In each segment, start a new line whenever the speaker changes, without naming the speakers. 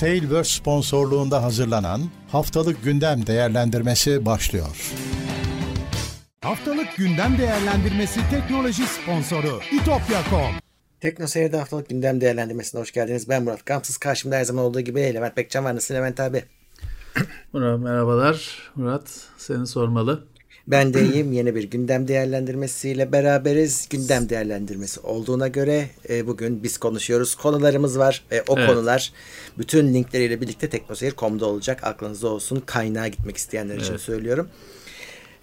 Tailverse sponsorluğunda hazırlanan Haftalık Gündem Değerlendirmesi başlıyor.
Haftalık Gündem Değerlendirmesi teknoloji sponsoru itopya.com
Tekno Seyir'de haftalık gündem değerlendirmesine hoş geldiniz. Ben Murat Gamsız. Karşımda her zaman olduğu gibi Levent Bekcan var. Nasılsın Levent abi?
Murat merhabalar. Murat seni sormalı.
Ben de iyiyim. Yeni bir gündem değerlendirmesiyle beraberiz. Gündem değerlendirmesi olduğuna göre e, bugün biz konuşuyoruz. Konularımız var. E, o evet. konular bütün linkleriyle birlikte teknoseyir.com'da olacak. Aklınızda olsun. Kaynağa gitmek isteyenler evet. için söylüyorum.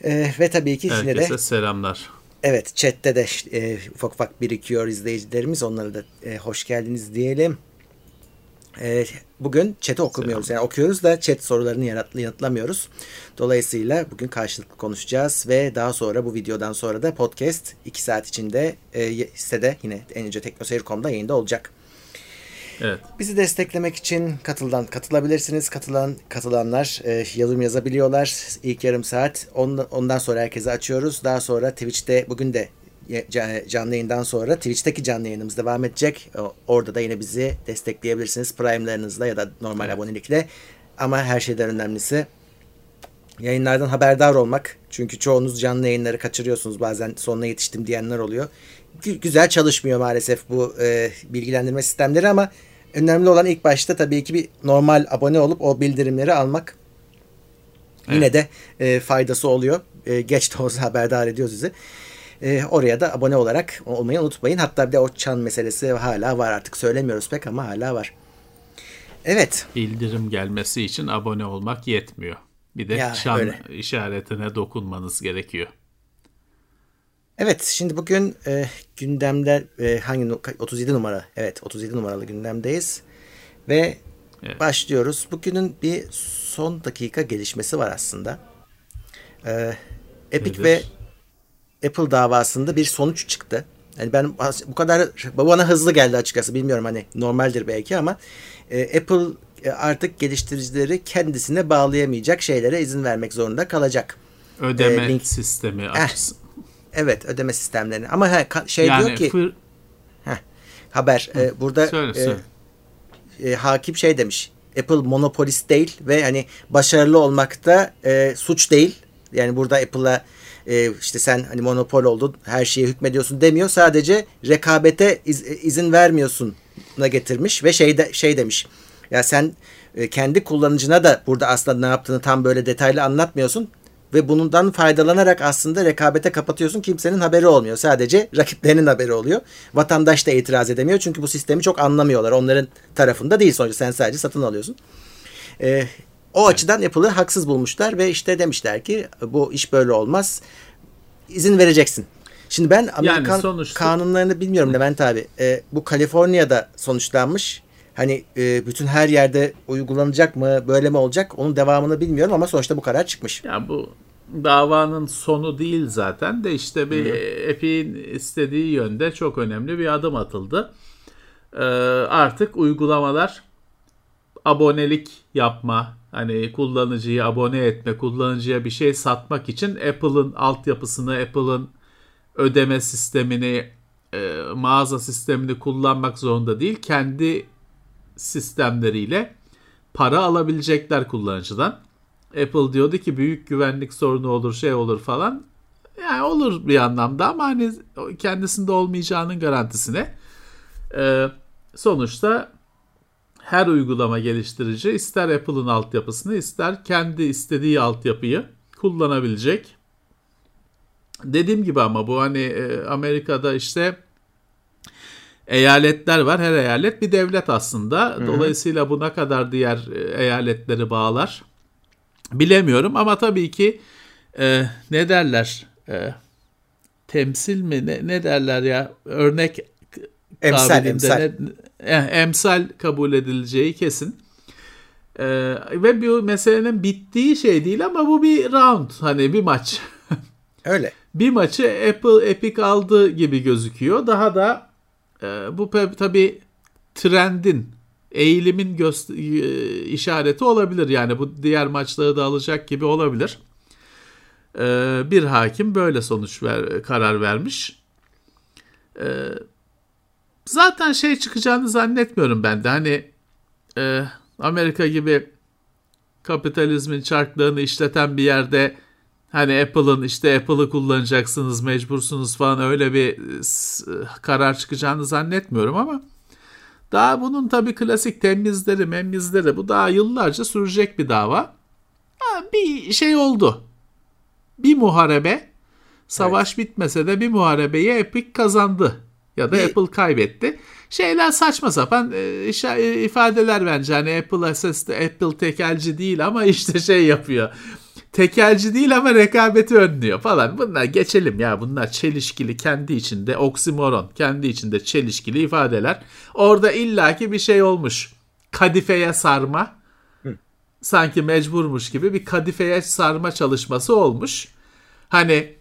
E, ve tabii ki
yine de selamlar.
Evet chatte de e, ufak ufak birikiyor izleyicilerimiz. Onlara da e, hoş geldiniz diyelim. E, bugün chat'i okumuyoruz. Yani okuyoruz da chat sorularını yanıtlamıyoruz. Dolayısıyla bugün karşılıklı konuşacağız ve daha sonra bu videodan sonra da podcast 2 saat içinde e, sitede yine en önce teknoseyir.com'da yayında olacak.
Evet.
Bizi desteklemek için katıldan katılabilirsiniz. Katılan katılanlar e, yorum yazabiliyorlar. İlk yarım saat. Ondan, ondan sonra herkese açıyoruz. Daha sonra Twitch'te bugün de canlı yayından sonra Twitch'teki canlı yayınımız devam edecek. Orada da yine bizi destekleyebilirsiniz. Prime'larınızla ya da normal evet. abonelikle. Ama her şeyden önemlisi yayınlardan haberdar olmak. Çünkü çoğunuz canlı yayınları kaçırıyorsunuz. Bazen sonuna yetiştim diyenler oluyor. G- güzel çalışmıyor maalesef bu e, bilgilendirme sistemleri ama önemli olan ilk başta tabii ki bir normal abone olup o bildirimleri almak. Evet. Yine de e, faydası oluyor. E, geç de olsa haberdar ediyor sizi. E, oraya da abone olarak olmayı unutmayın. Hatta bir de o çan meselesi hala var artık söylemiyoruz pek ama hala var. Evet.
Bildirim gelmesi için abone olmak yetmiyor. Bir de ya, çan öyle. işaretine dokunmanız gerekiyor.
Evet şimdi bugün e, gündemde e, hangi 37 numara evet 37 numaralı gündemdeyiz ve evet. başlıyoruz. Bugünün bir son dakika gelişmesi var aslında. E, Epic Nedir? ve Apple davasında bir sonuç çıktı. Yani ben bu kadar bana hızlı geldi açıkçası. Bilmiyorum hani normaldir belki ama e, Apple e, artık geliştiricileri kendisine bağlayamayacak şeylere izin vermek zorunda kalacak.
Ödeme e, link... sistemi açısından.
Evet ödeme sistemlerini. Ama he, şey yani diyor ki fır... heh, haber Hı, e, burada söyle, e, söyle. E, hakim şey demiş. Apple monopolist değil ve hani başarılı olmakta e, suç değil. Yani burada Apple'a e, işte sen hani monopol oldun her şeye hükmediyorsun demiyor. Sadece rekabete iz, izin vermiyorsun na getirmiş ve şey de şey demiş. Ya sen e, kendi kullanıcına da burada aslında ne yaptığını tam böyle detaylı anlatmıyorsun ve bundan faydalanarak aslında rekabete kapatıyorsun. Kimsenin haberi olmuyor. Sadece rakiplerinin haberi oluyor. Vatandaş da itiraz edemiyor. Çünkü bu sistemi çok anlamıyorlar. Onların tarafında değil sonuçta. Sen sadece satın alıyorsun. Ee, o evet. açıdan Apple'ı haksız bulmuşlar ve işte demişler ki bu iş böyle olmaz. İzin vereceksin. Şimdi ben Amerikan yani sonuçta... kanunlarını bilmiyorum Levent abi. Ee, bu Kaliforniya'da sonuçlanmış. Hani e, bütün her yerde uygulanacak mı, böyle mi olacak onun devamını bilmiyorum ama sonuçta bu karar çıkmış.
Ya bu davanın sonu değil zaten de işte bir Epic'in istediği yönde çok önemli bir adım atıldı. Ee, artık uygulamalar abonelik yapma, hani kullanıcıyı abone etme, kullanıcıya bir şey satmak için Apple'ın altyapısını, Apple'ın ödeme sistemini, e, mağaza sistemini kullanmak zorunda değil. Kendi sistemleriyle para alabilecekler kullanıcıdan. Apple diyordu ki büyük güvenlik sorunu olur, şey olur falan. Yani olur bir anlamda ama hani kendisinde olmayacağının garantisine. Ee, sonuçta her uygulama geliştirici ister Apple'ın altyapısını ister kendi istediği altyapıyı kullanabilecek. Dediğim gibi ama bu hani e, Amerika'da işte eyaletler var. Her eyalet bir devlet aslında. Dolayısıyla bu ne kadar diğer e, eyaletleri bağlar bilemiyorum ama tabii ki e, ne derler e, temsil mi ne, ne derler ya örnek
emsal, emsal. Ne,
emsal kabul edileceği kesin. Ee, ve bu meselenin bittiği şey değil ama bu bir round hani bir maç.
Öyle.
bir maçı Apple Epic aldı gibi gözüküyor. Daha da e, bu tabi trendin eğilimin göster- işareti olabilir. Yani bu diğer maçları da alacak gibi olabilir. Ee, bir hakim böyle sonuç ver, karar vermiş. Ee, zaten şey çıkacağını zannetmiyorum ben de. Hani e, Amerika gibi kapitalizmin çarklığını işleten bir yerde hani Apple'ın işte Apple'ı kullanacaksınız mecbursunuz falan öyle bir karar çıkacağını zannetmiyorum ama daha bunun tabii klasik temizleri memizleri bu daha yıllarca sürecek bir dava. Ha, bir şey oldu. Bir muharebe savaş evet. bitmese de bir muharebeyi Epic kazandı ya da. Apple kaybetti. Şeyler saçma sapan e, e ifadeler bence. Hani Apple esas Apple tekelci değil ama işte şey yapıyor. Tekelci değil ama rekabeti önlüyor falan. Bunlar geçelim ya. Bunlar çelişkili kendi içinde oksimoron, kendi içinde çelişkili ifadeler. Orada illaki bir şey olmuş. Kadifeye sarma. Sanki mecburmuş gibi bir kadifeye sarma çalışması olmuş. Hani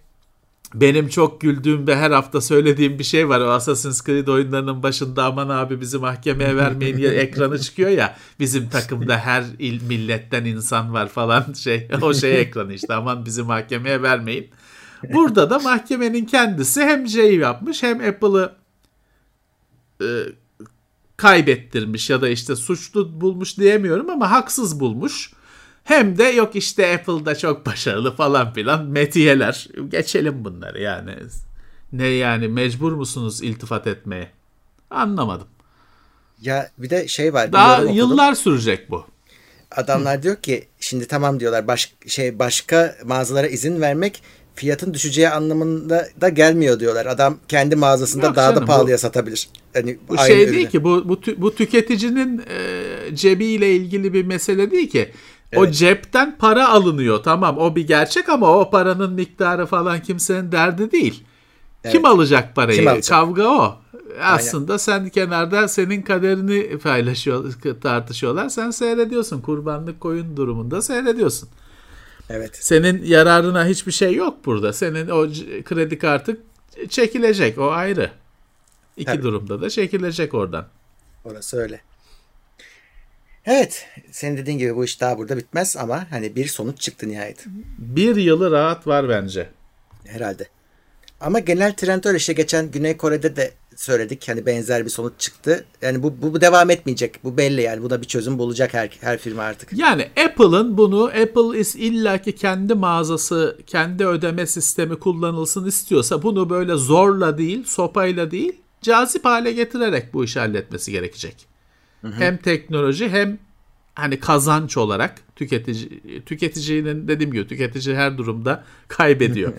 benim çok güldüğüm ve her hafta söylediğim bir şey var. O Assassin's Creed oyunlarının başında aman abi bizi mahkemeye vermeyin diye ekranı çıkıyor ya. Bizim takımda her il milletten insan var falan şey. O şey ekranı işte aman bizi mahkemeye vermeyin. Burada da mahkemenin kendisi hem şey yapmış hem Apple'ı e, kaybettirmiş ya da işte suçlu bulmuş diyemiyorum ama haksız bulmuş. Hem de yok işte Apple'da çok başarılı falan filan metiyeler. Geçelim bunları yani. Ne yani mecbur musunuz iltifat etmeye? Anlamadım.
Ya bir de şey var.
Daha yıllar sürecek bu.
Adamlar Hı. diyor ki şimdi tamam diyorlar baş, şey başka mağazalara izin vermek fiyatın düşeceği anlamında da gelmiyor diyorlar. Adam kendi mağazasında Yok daha canım, da pahalıya bu, satabilir.
Hani bu şey ürünü. değil ki bu bu, bu tüketicinin e, cebiyle ilgili bir mesele değil ki. Evet. O cepten para alınıyor tamam o bir gerçek ama o paranın miktarı falan kimsenin derdi değil. Evet. Kim alacak parayı? Kim alacak? Kavga o. Aslında Aynen. sen kenarda senin kaderini paylaşıyor, tartışıyorlar. Sen seyrediyorsun. Kurbanlık koyun durumunda seyrediyorsun.
Evet.
Senin yararına hiçbir şey yok burada. Senin o kredi kartı çekilecek. O ayrı. İki Tabii. durumda da çekilecek oradan.
Orası öyle. Evet. Senin dediğin gibi bu iş daha burada bitmez ama hani bir sonuç çıktı nihayet.
Bir yılı rahat var bence.
Herhalde. Ama genel trend öyle işte geçen Güney Kore'de de söyledik. Hani benzer bir sonuç çıktı. Yani bu, bu, bu devam etmeyecek. Bu belli yani. Buna bir çözüm bulacak her, her firma artık.
Yani Apple'ın bunu Apple is illaki kendi mağazası, kendi ödeme sistemi kullanılsın istiyorsa bunu böyle zorla değil, sopayla değil, cazip hale getirerek bu işi halletmesi gerekecek. Hı hı. Hem teknoloji hem hani kazanç olarak tüketici tüketicinin dediğim gibi tüketici her durumda kaybediyor.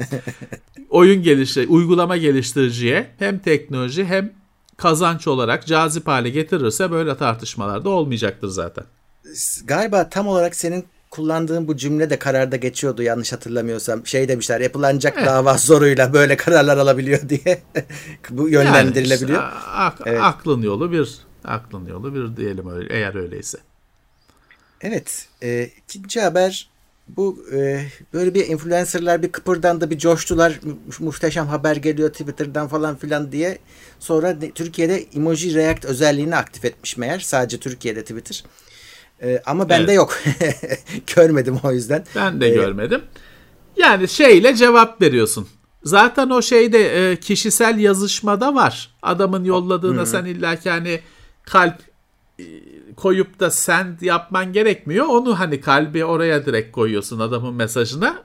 Oyun geliştir uygulama geliştiriciye hem teknoloji hem kazanç olarak cazip hale getirirse böyle tartışmalar da olmayacaktır zaten.
Galiba tam olarak senin kullandığın bu cümle de kararda geçiyordu yanlış hatırlamıyorsam. Şey demişler yapılanacak evet. dava zoruyla böyle kararlar alabiliyor diye. bu yönlendirilebiliyor. Yani
işte, ak- evet. Aklın yolu bir aklın yolu bir diyelim öyle, eğer öyleyse.
Evet. E, ikinci haber bu e, böyle bir influencerlar bir kıpırdandı bir coştular muhteşem haber geliyor Twitter'dan falan filan diye sonra de, Türkiye'de emoji react özelliğini aktif etmiş meğer sadece Türkiye'de Twitter e, ama bende evet. yok görmedim o yüzden
ben de ee, görmedim yani şeyle cevap veriyorsun zaten o şeyde e, kişisel yazışmada var adamın yolladığına hmm. sen illa ki hani kalp koyup da send yapman gerekmiyor. Onu hani kalbi oraya direkt koyuyorsun adamın mesajına.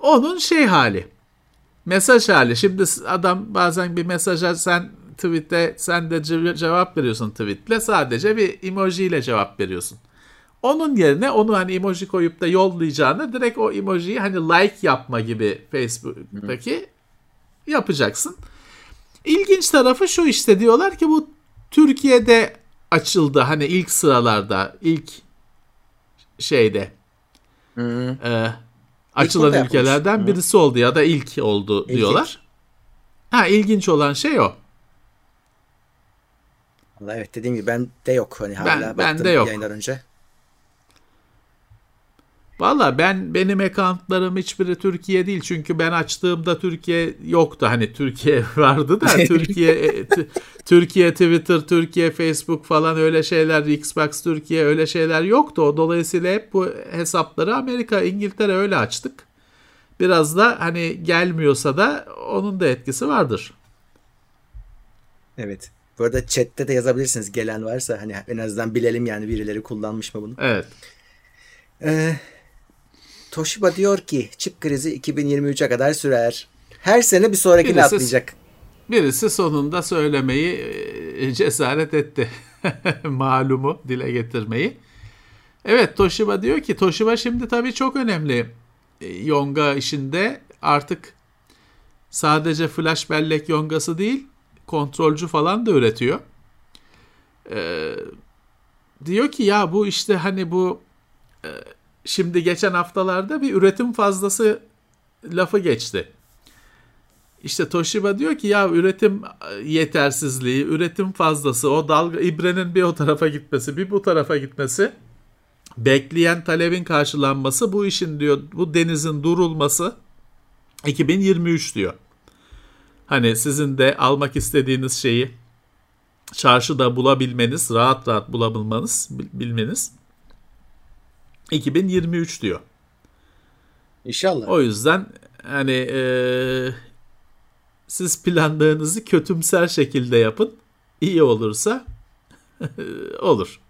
Onun şey hali. Mesaj hali. Şimdi adam bazen bir mesaja sen tweet'te sen de cevap veriyorsun tweet'le sadece bir emoji ile cevap veriyorsun. Onun yerine onu hani emoji koyup da yollayacağını direkt o emojiyi hani like yapma gibi Facebook'taki yapacaksın. İlginç tarafı şu işte diyorlar ki bu Türkiye'de açıldı hani ilk sıralarda ilk şeyde e, açılan ilk ülkelerden yapmış. birisi oldu ya da ilk oldu ilk diyorlar. Ha ilginç olan şey o.
Vallahi evet dediğim gibi ben de yok hani hala ben, ben de yok. yayınlar önce.
Valla ben benim accountlarım hiçbiri Türkiye değil çünkü ben açtığımda Türkiye yoktu. Hani Türkiye vardı da Türkiye e, Türkiye Twitter, Türkiye Facebook falan öyle şeyler Xbox Türkiye öyle şeyler yoktu. O dolayısıyla hep bu hesapları Amerika, İngiltere öyle açtık. Biraz da hani gelmiyorsa da onun da etkisi vardır.
Evet. Bu arada chatte de yazabilirsiniz gelen varsa hani en azından bilelim yani birileri kullanmış mı bunu.
Evet.
Ee, Toshiba diyor ki çip krizi 2023'e kadar sürer. Her sene bir sonrakini birisi, atlayacak.
Birisi sonunda söylemeyi e, cesaret etti. Malumu dile getirmeyi. Evet Toshiba diyor ki Toshiba şimdi tabii çok önemli. E, yonga işinde artık sadece flash bellek yongası değil kontrolcü falan da üretiyor. Ee, diyor ki ya bu işte hani bu e, şimdi geçen haftalarda bir üretim fazlası lafı geçti. İşte Toshiba diyor ki ya üretim yetersizliği, üretim fazlası, o dalga ibrenin bir o tarafa gitmesi, bir bu tarafa gitmesi, bekleyen talebin karşılanması, bu işin diyor, bu denizin durulması 2023 diyor. Hani sizin de almak istediğiniz şeyi çarşıda bulabilmeniz, rahat rahat bulabilmeniz, bilmeniz 2023 diyor.
İnşallah.
O yüzden hani e, siz planlarınızı kötümser şekilde yapın. İyi olursa olur.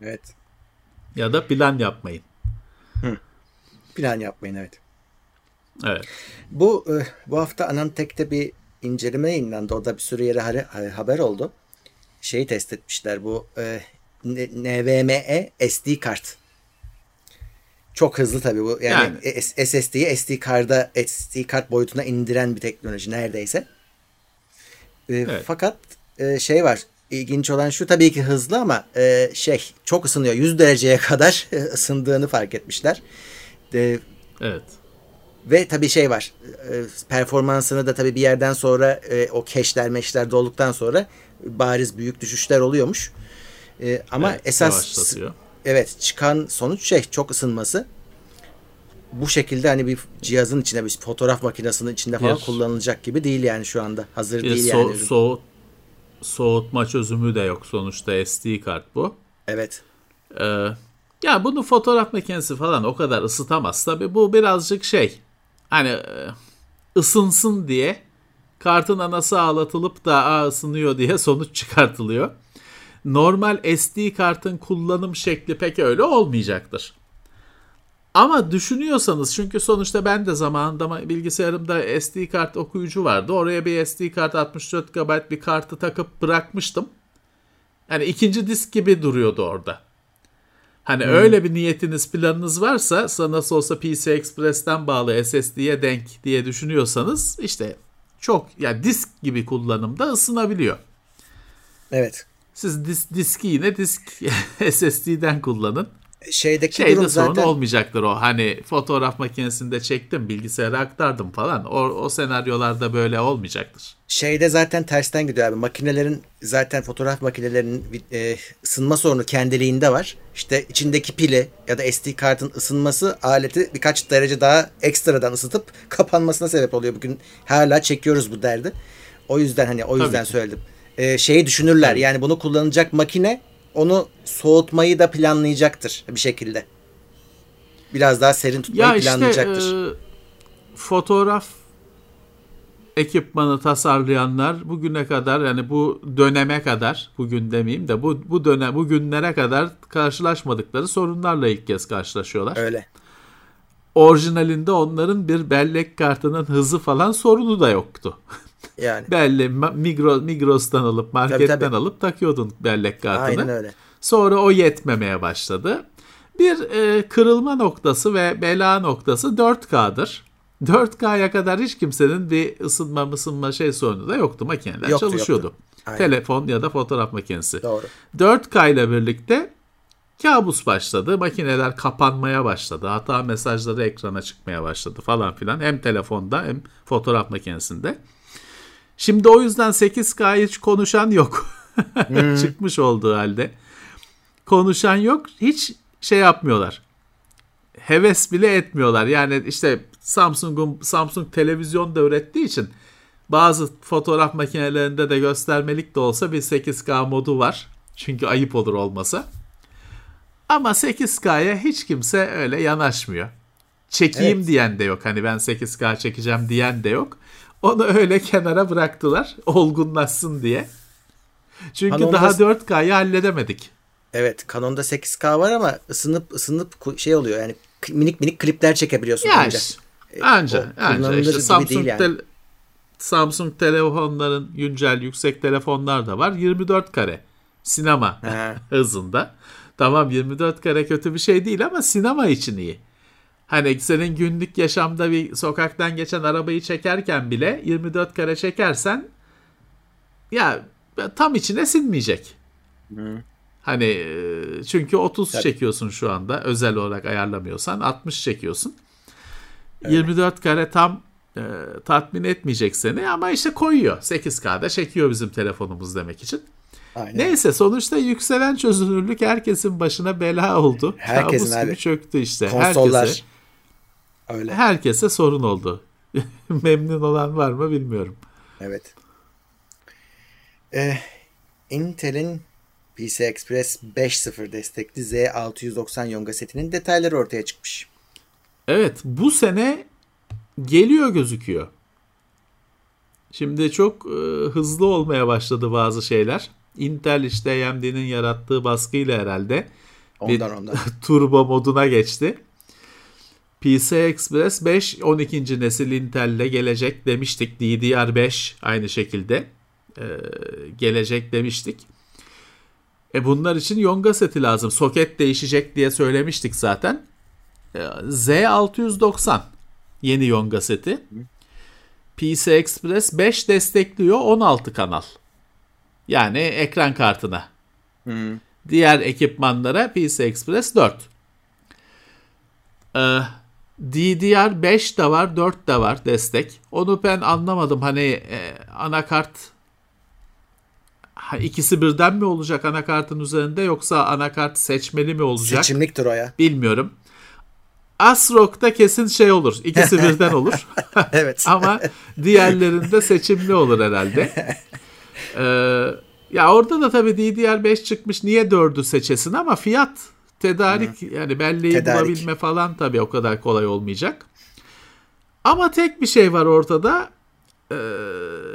Evet.
Ya da plan yapmayın.
Hı. Plan yapmayın evet.
Evet.
Bu e, bu hafta Anantek'te bir inceleme yayınlandı. Orada bir sürü yere haber oldu. Şeyi test etmişler bu e, NVMe SD kart. Çok hızlı tabii bu. Yani, yani. SSD'yi SD kart'a SD kart boyutuna indiren bir teknoloji neredeyse. E, evet. Fakat e, şey var. İlginç olan şu tabii ki hızlı ama e, şey çok ısınıyor. 100 dereceye kadar ısındığını fark etmişler.
E, evet.
Ve tabii şey var. E, performansını da tabii bir yerden sonra e, o keşler meşler dolduktan sonra bariz büyük düşüşler oluyormuş. E, ama evet, esas evet çıkan sonuç şey çok ısınması. Bu şekilde hani bir cihazın içinde bir fotoğraf makinesinin içinde falan bir, kullanılacak gibi değil yani şu anda. Hazır değil so- yani.
Soğut, soğutma çözümü de yok sonuçta SD kart bu.
Evet.
Ee, ya bunu fotoğraf makinesi falan o kadar ısıtamaz. Tabii bu birazcık şey hani e, ısınsın diye kartın anası ağlatılıp da Aa, ısınıyor diye sonuç çıkartılıyor. Normal SD kartın kullanım şekli pek öyle olmayacaktır. Ama düşünüyorsanız çünkü sonuçta ben de zamanında bilgisayarımda SD kart okuyucu vardı. Oraya bir SD kart 64 GB bir kartı takıp bırakmıştım. Yani ikinci disk gibi duruyordu orada. Hani hmm. öyle bir niyetiniz planınız varsa nasıl olsa PC Express'ten bağlı SSD'ye denk diye düşünüyorsanız işte çok yani disk gibi kullanımda ısınabiliyor.
Evet.
Siz dis, diski yine disk SSD'den kullanın
şeydeki
Şeyde
durum
zaten... sorun olmayacaktır o. Hani fotoğraf makinesinde çektim, bilgisayara aktardım falan. O, o senaryolarda böyle olmayacaktır.
Şeyde zaten tersten gidiyor abi. Makinelerin zaten fotoğraf makinelerinin e, ısınma sorunu kendiliğinde var. İşte içindeki pili ya da SD kartın ısınması aleti birkaç derece daha ekstradan ısıtıp kapanmasına sebep oluyor. Bugün hala çekiyoruz bu derdi. O yüzden hani o yüzden Tabii söyledim. Ee, şeyi düşünürler. Yani bunu kullanacak makine onu soğutmayı da planlayacaktır bir şekilde. Biraz daha serin tutmayı ya planlayacaktır. Işte,
e, fotoğraf ekipmanı tasarlayanlar bugüne kadar yani bu döneme kadar bugün demeyeyim de bu bu dönem bugünlere kadar karşılaşmadıkları sorunlarla ilk kez karşılaşıyorlar.
Öyle.
Orijinalinde onların bir bellek kartının hızı falan sorunu da yoktu.
Yani.
Belli Migros, Migros'tan alıp marketten tabii, tabii. alıp takıyordun bellek kartını.
Aynen öyle.
Sonra o yetmemeye başladı. Bir e, kırılma noktası ve bela noktası 4K'dır. 4K'ya kadar hiç kimsenin bir ısınma ısınma şey sorunu da yoktu. Makineler yoktu, çalışıyordu. Yoktu. Telefon ya da fotoğraf makinesi.
Doğru.
4K ile birlikte kabus başladı. Makineler kapanmaya başladı. Hata mesajları ekrana çıkmaya başladı falan filan. Hem telefonda hem fotoğraf makinesinde. Şimdi o yüzden 8K hiç konuşan yok. Hmm. Çıkmış olduğu halde. Konuşan yok. Hiç şey yapmıyorlar. Heves bile etmiyorlar. Yani işte Samsung'un Samsung televizyon da ürettiği için bazı fotoğraf makinelerinde de göstermelik de olsa bir 8K modu var. Çünkü ayıp olur olmasa. Ama 8K'ya hiç kimse öyle yanaşmıyor. Çekeyim evet. diyen de yok. Hani ben 8K çekeceğim diyen de yok. Onu öyle kenara bıraktılar olgunlaşsın diye. Çünkü Canon'da... daha 4K'yı halledemedik.
Evet Canon'da 8K var ama ısınıp ısınıp şey oluyor yani minik minik klipler çekebiliyorsun. Ya
anca. Anca. anca. İşte Samsung, yani. tel Samsung telefonların güncel yüksek telefonlar da var. 24 kare sinema hızında. Tamam 24 kare kötü bir şey değil ama sinema için iyi. Hani senin günlük yaşamda bir sokaktan geçen arabayı çekerken bile 24 kare çekersen ya tam içine sinmeyecek. Hı. Hani e, çünkü 30 Tabii. çekiyorsun şu anda özel olarak ayarlamıyorsan 60 çekiyorsun. Evet. 24 kare tam e, tatmin etmeyecek seni ama işte koyuyor. 8K'da çekiyor bizim telefonumuz demek için. Aynen. Neyse sonuçta yükselen çözünürlük herkesin başına bela oldu. Herkesin Kabus gibi çöktü işte. Konsollar. Herkese, Öyle. Herkese sorun oldu. Memnun olan var mı bilmiyorum.
Evet. Ee, Intel'in PC Express 5.0 destekli Z690 Yonga setinin detayları ortaya çıkmış.
Evet bu sene geliyor gözüküyor. Şimdi çok e, hızlı olmaya başladı bazı şeyler. Intel işte AMD'nin yarattığı baskıyla herhalde ondan, bir ondan. turbo moduna geçti. PC Express 5 12. nesil Intel'le gelecek demiştik. DDR5 aynı şekilde e, gelecek demiştik. E bunlar için Yonga seti lazım. Soket değişecek diye söylemiştik zaten. E, Z690 yeni Yonga seti. PC Express 5 destekliyor 16 kanal. Yani ekran kartına. Hmm. Diğer ekipmanlara PC Express 4. Ee, DDR5 de var 4 de var destek. Onu ben anlamadım. Hani e, anakart ikisi birden mi olacak anakartın üzerinde yoksa anakart seçmeli mi olacak?
Seçimliktir o ya.
Bilmiyorum. Asrock'ta kesin şey olur. İkisi birden olur.
evet.
Ama diğerlerinde seçimli olur herhalde. Ee, ya orada da tabii DDR5 çıkmış. Niye 4'ü seçesin ama fiyat tedarik Hı. yani belleği tedarik. bulabilme falan tabii o kadar kolay olmayacak. Ama tek bir şey var ortada. Ee,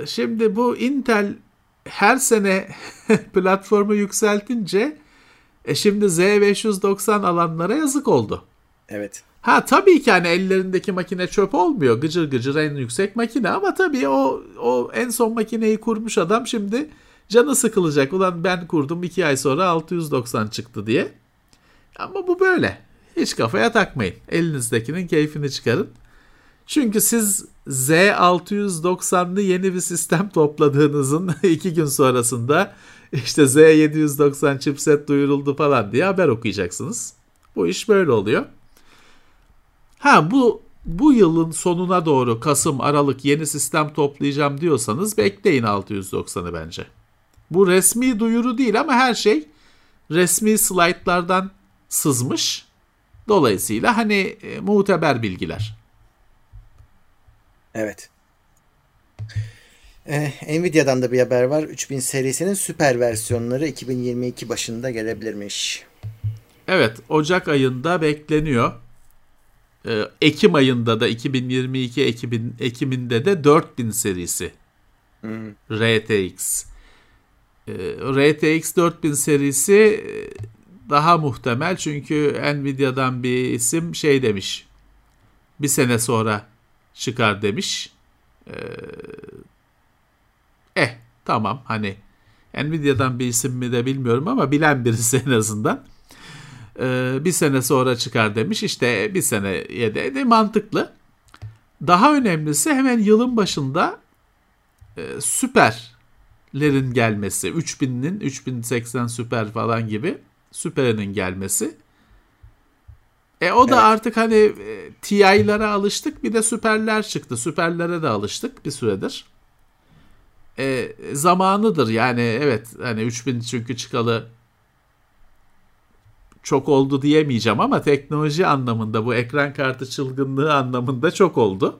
şimdi bu Intel her sene platformu yükseltince e şimdi Z590 alanlara yazık oldu.
Evet.
Ha tabii ki hani ellerindeki makine çöp olmuyor. Gıcır gıcır en yüksek makine ama tabii o o en son makineyi kurmuş adam şimdi canı sıkılacak. Ulan ben kurdum 2 ay sonra 690 çıktı diye. Ama bu böyle. Hiç kafaya takmayın. Elinizdekinin keyfini çıkarın. Çünkü siz Z690'lı yeni bir sistem topladığınızın iki gün sonrasında işte Z790 chipset duyuruldu falan diye haber okuyacaksınız. Bu iş böyle oluyor. Ha bu bu yılın sonuna doğru Kasım, Aralık yeni sistem toplayacağım diyorsanız bekleyin 690'ı bence. Bu resmi duyuru değil ama her şey resmi slaytlardan sızmış. Dolayısıyla hani e, muteber bilgiler.
Evet. Ee, Nvidia'dan da bir haber var. 3000 serisinin süper versiyonları 2022 başında gelebilirmiş.
Evet, Ocak ayında bekleniyor. Ee, Ekim ayında da 2022 Ekim, Ekim'inde de 4000 serisi. Hmm. RTX. Ee, RTX 4000 serisi daha muhtemel çünkü Nvidia'dan bir isim şey demiş. Bir sene sonra çıkar demiş. Ee, eh tamam hani Nvidia'dan bir isim mi de bilmiyorum ama bilen birisi en azından. Ee, bir sene sonra çıkar demiş. İşte bir seneye de, de mantıklı. Daha önemlisi hemen yılın başında e, süperlerin gelmesi. 3000'nin 3080 süper falan gibi süperinin gelmesi. E o da evet. artık hani e, TI'lara alıştık bir de süperler çıktı. Süperlere de alıştık bir süredir. E, zamanıdır yani evet hani 3000 çünkü çıkalı çok oldu diyemeyeceğim ama teknoloji anlamında bu ekran kartı çılgınlığı anlamında çok oldu.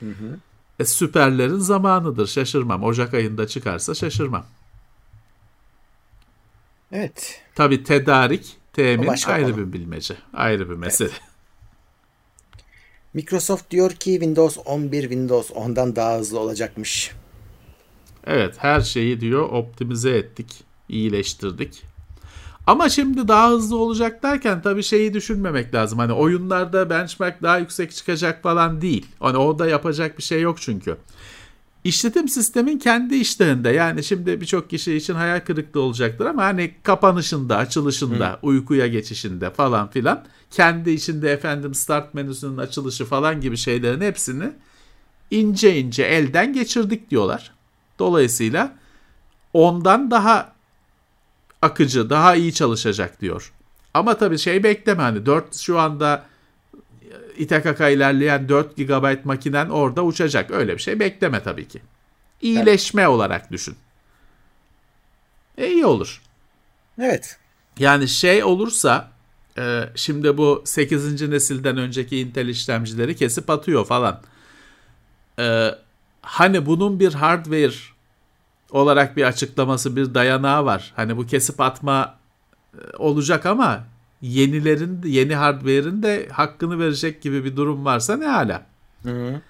Hı hı. E, süperlerin zamanıdır şaşırmam. Ocak ayında çıkarsa şaşırmam.
Evet.
Tabi tedarik Temin ayrı konu. bir bilmece. Ayrı bir mesele. Evet.
Microsoft diyor ki Windows 11 Windows 10'dan daha hızlı olacakmış.
Evet her şeyi diyor optimize ettik, iyileştirdik. Ama şimdi daha hızlı olacak derken tabii şeyi düşünmemek lazım. Hani oyunlarda benchmark daha yüksek çıkacak falan değil. Hani orada yapacak bir şey yok çünkü. İşletim sistemin kendi işlerinde yani şimdi birçok kişi için hayal kırıklığı olacaktır ama hani kapanışında, açılışında, Hı. uykuya geçişinde falan filan kendi içinde efendim start menüsünün açılışı falan gibi şeylerin hepsini ince ince elden geçirdik diyorlar. Dolayısıyla ondan daha akıcı, daha iyi çalışacak diyor. Ama tabii şey bekleme hani 4 şu anda İTKK ilerleyen 4 GB makinen orada uçacak. Öyle bir şey bekleme tabii ki. İyileşme evet. olarak düşün. E iyi olur.
Evet.
Yani şey olursa e, şimdi bu 8. nesilden önceki Intel işlemcileri kesip atıyor falan. E, hani bunun bir hardware olarak bir açıklaması, bir dayanağı var. Hani bu kesip atma e, olacak ama yenilerin yeni hardware'in de hakkını verecek gibi bir durum varsa ne hala. Hı hı.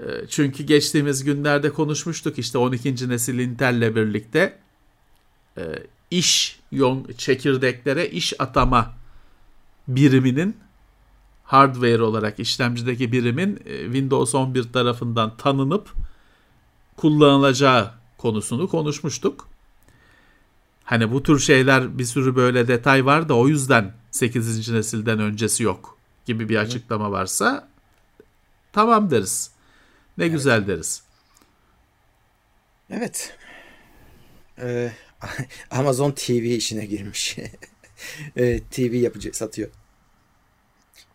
E, çünkü geçtiğimiz günlerde konuşmuştuk işte 12. nesil Intel'le birlikte e, iş çekirdeklere iş atama biriminin hardware olarak işlemcideki birimin Windows 11 tarafından tanınıp kullanılacağı konusunu konuşmuştuk. Hani bu tür şeyler bir sürü böyle detay var da o yüzden 8. nesilden öncesi yok gibi bir açıklama varsa tamam deriz. Ne evet. güzel deriz.
Evet. Ee, Amazon TV işine girmiş. ee, TV yapıcı satıyor.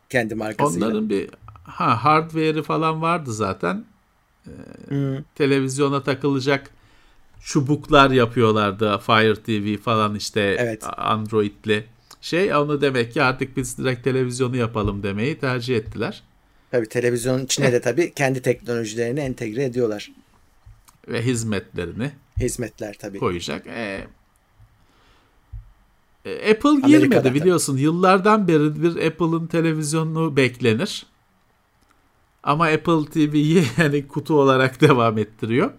Kendi markasıyla.
Onların bir ha hardware'ı falan vardı zaten. Ee, hmm. Televizyona takılacak çubuklar yapıyorlardı. Fire TV falan işte evet. Android'li şey. Onu demek ki artık biz direkt televizyonu yapalım demeyi tercih ettiler.
Tabii televizyonun içine de tabii kendi teknolojilerini entegre ediyorlar.
Ve hizmetlerini.
Hizmetler tabii.
Koyacak. Ee, Apple Amerika'da girmedi tabii. biliyorsun. Yıllardan beri bir Apple'ın televizyonunu beklenir. Ama Apple TV'yi yani kutu olarak devam ettiriyor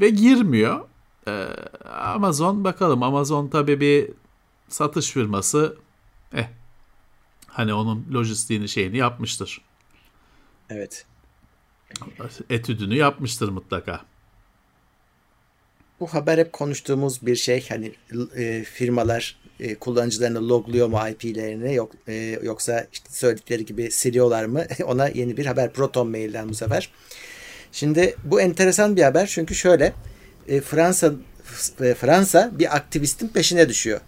ve girmiyor. Ee, Amazon bakalım. Amazon tabii bir satış firması. Eh. Hani onun lojistiğini şeyini yapmıştır.
Evet.
Etüdünü yapmıştır mutlaka.
Bu haber hep konuştuğumuz bir şey. Hani e, firmalar e, kullanıcılarını logluyor mu IP'lerini yok e, yoksa işte söyledikleri gibi siliyorlar mı? Ona yeni bir haber Proton Mail'den bu sefer. Şimdi bu enteresan bir haber çünkü şöyle e, Fransa e, Fransa bir aktivistin peşine düşüyor.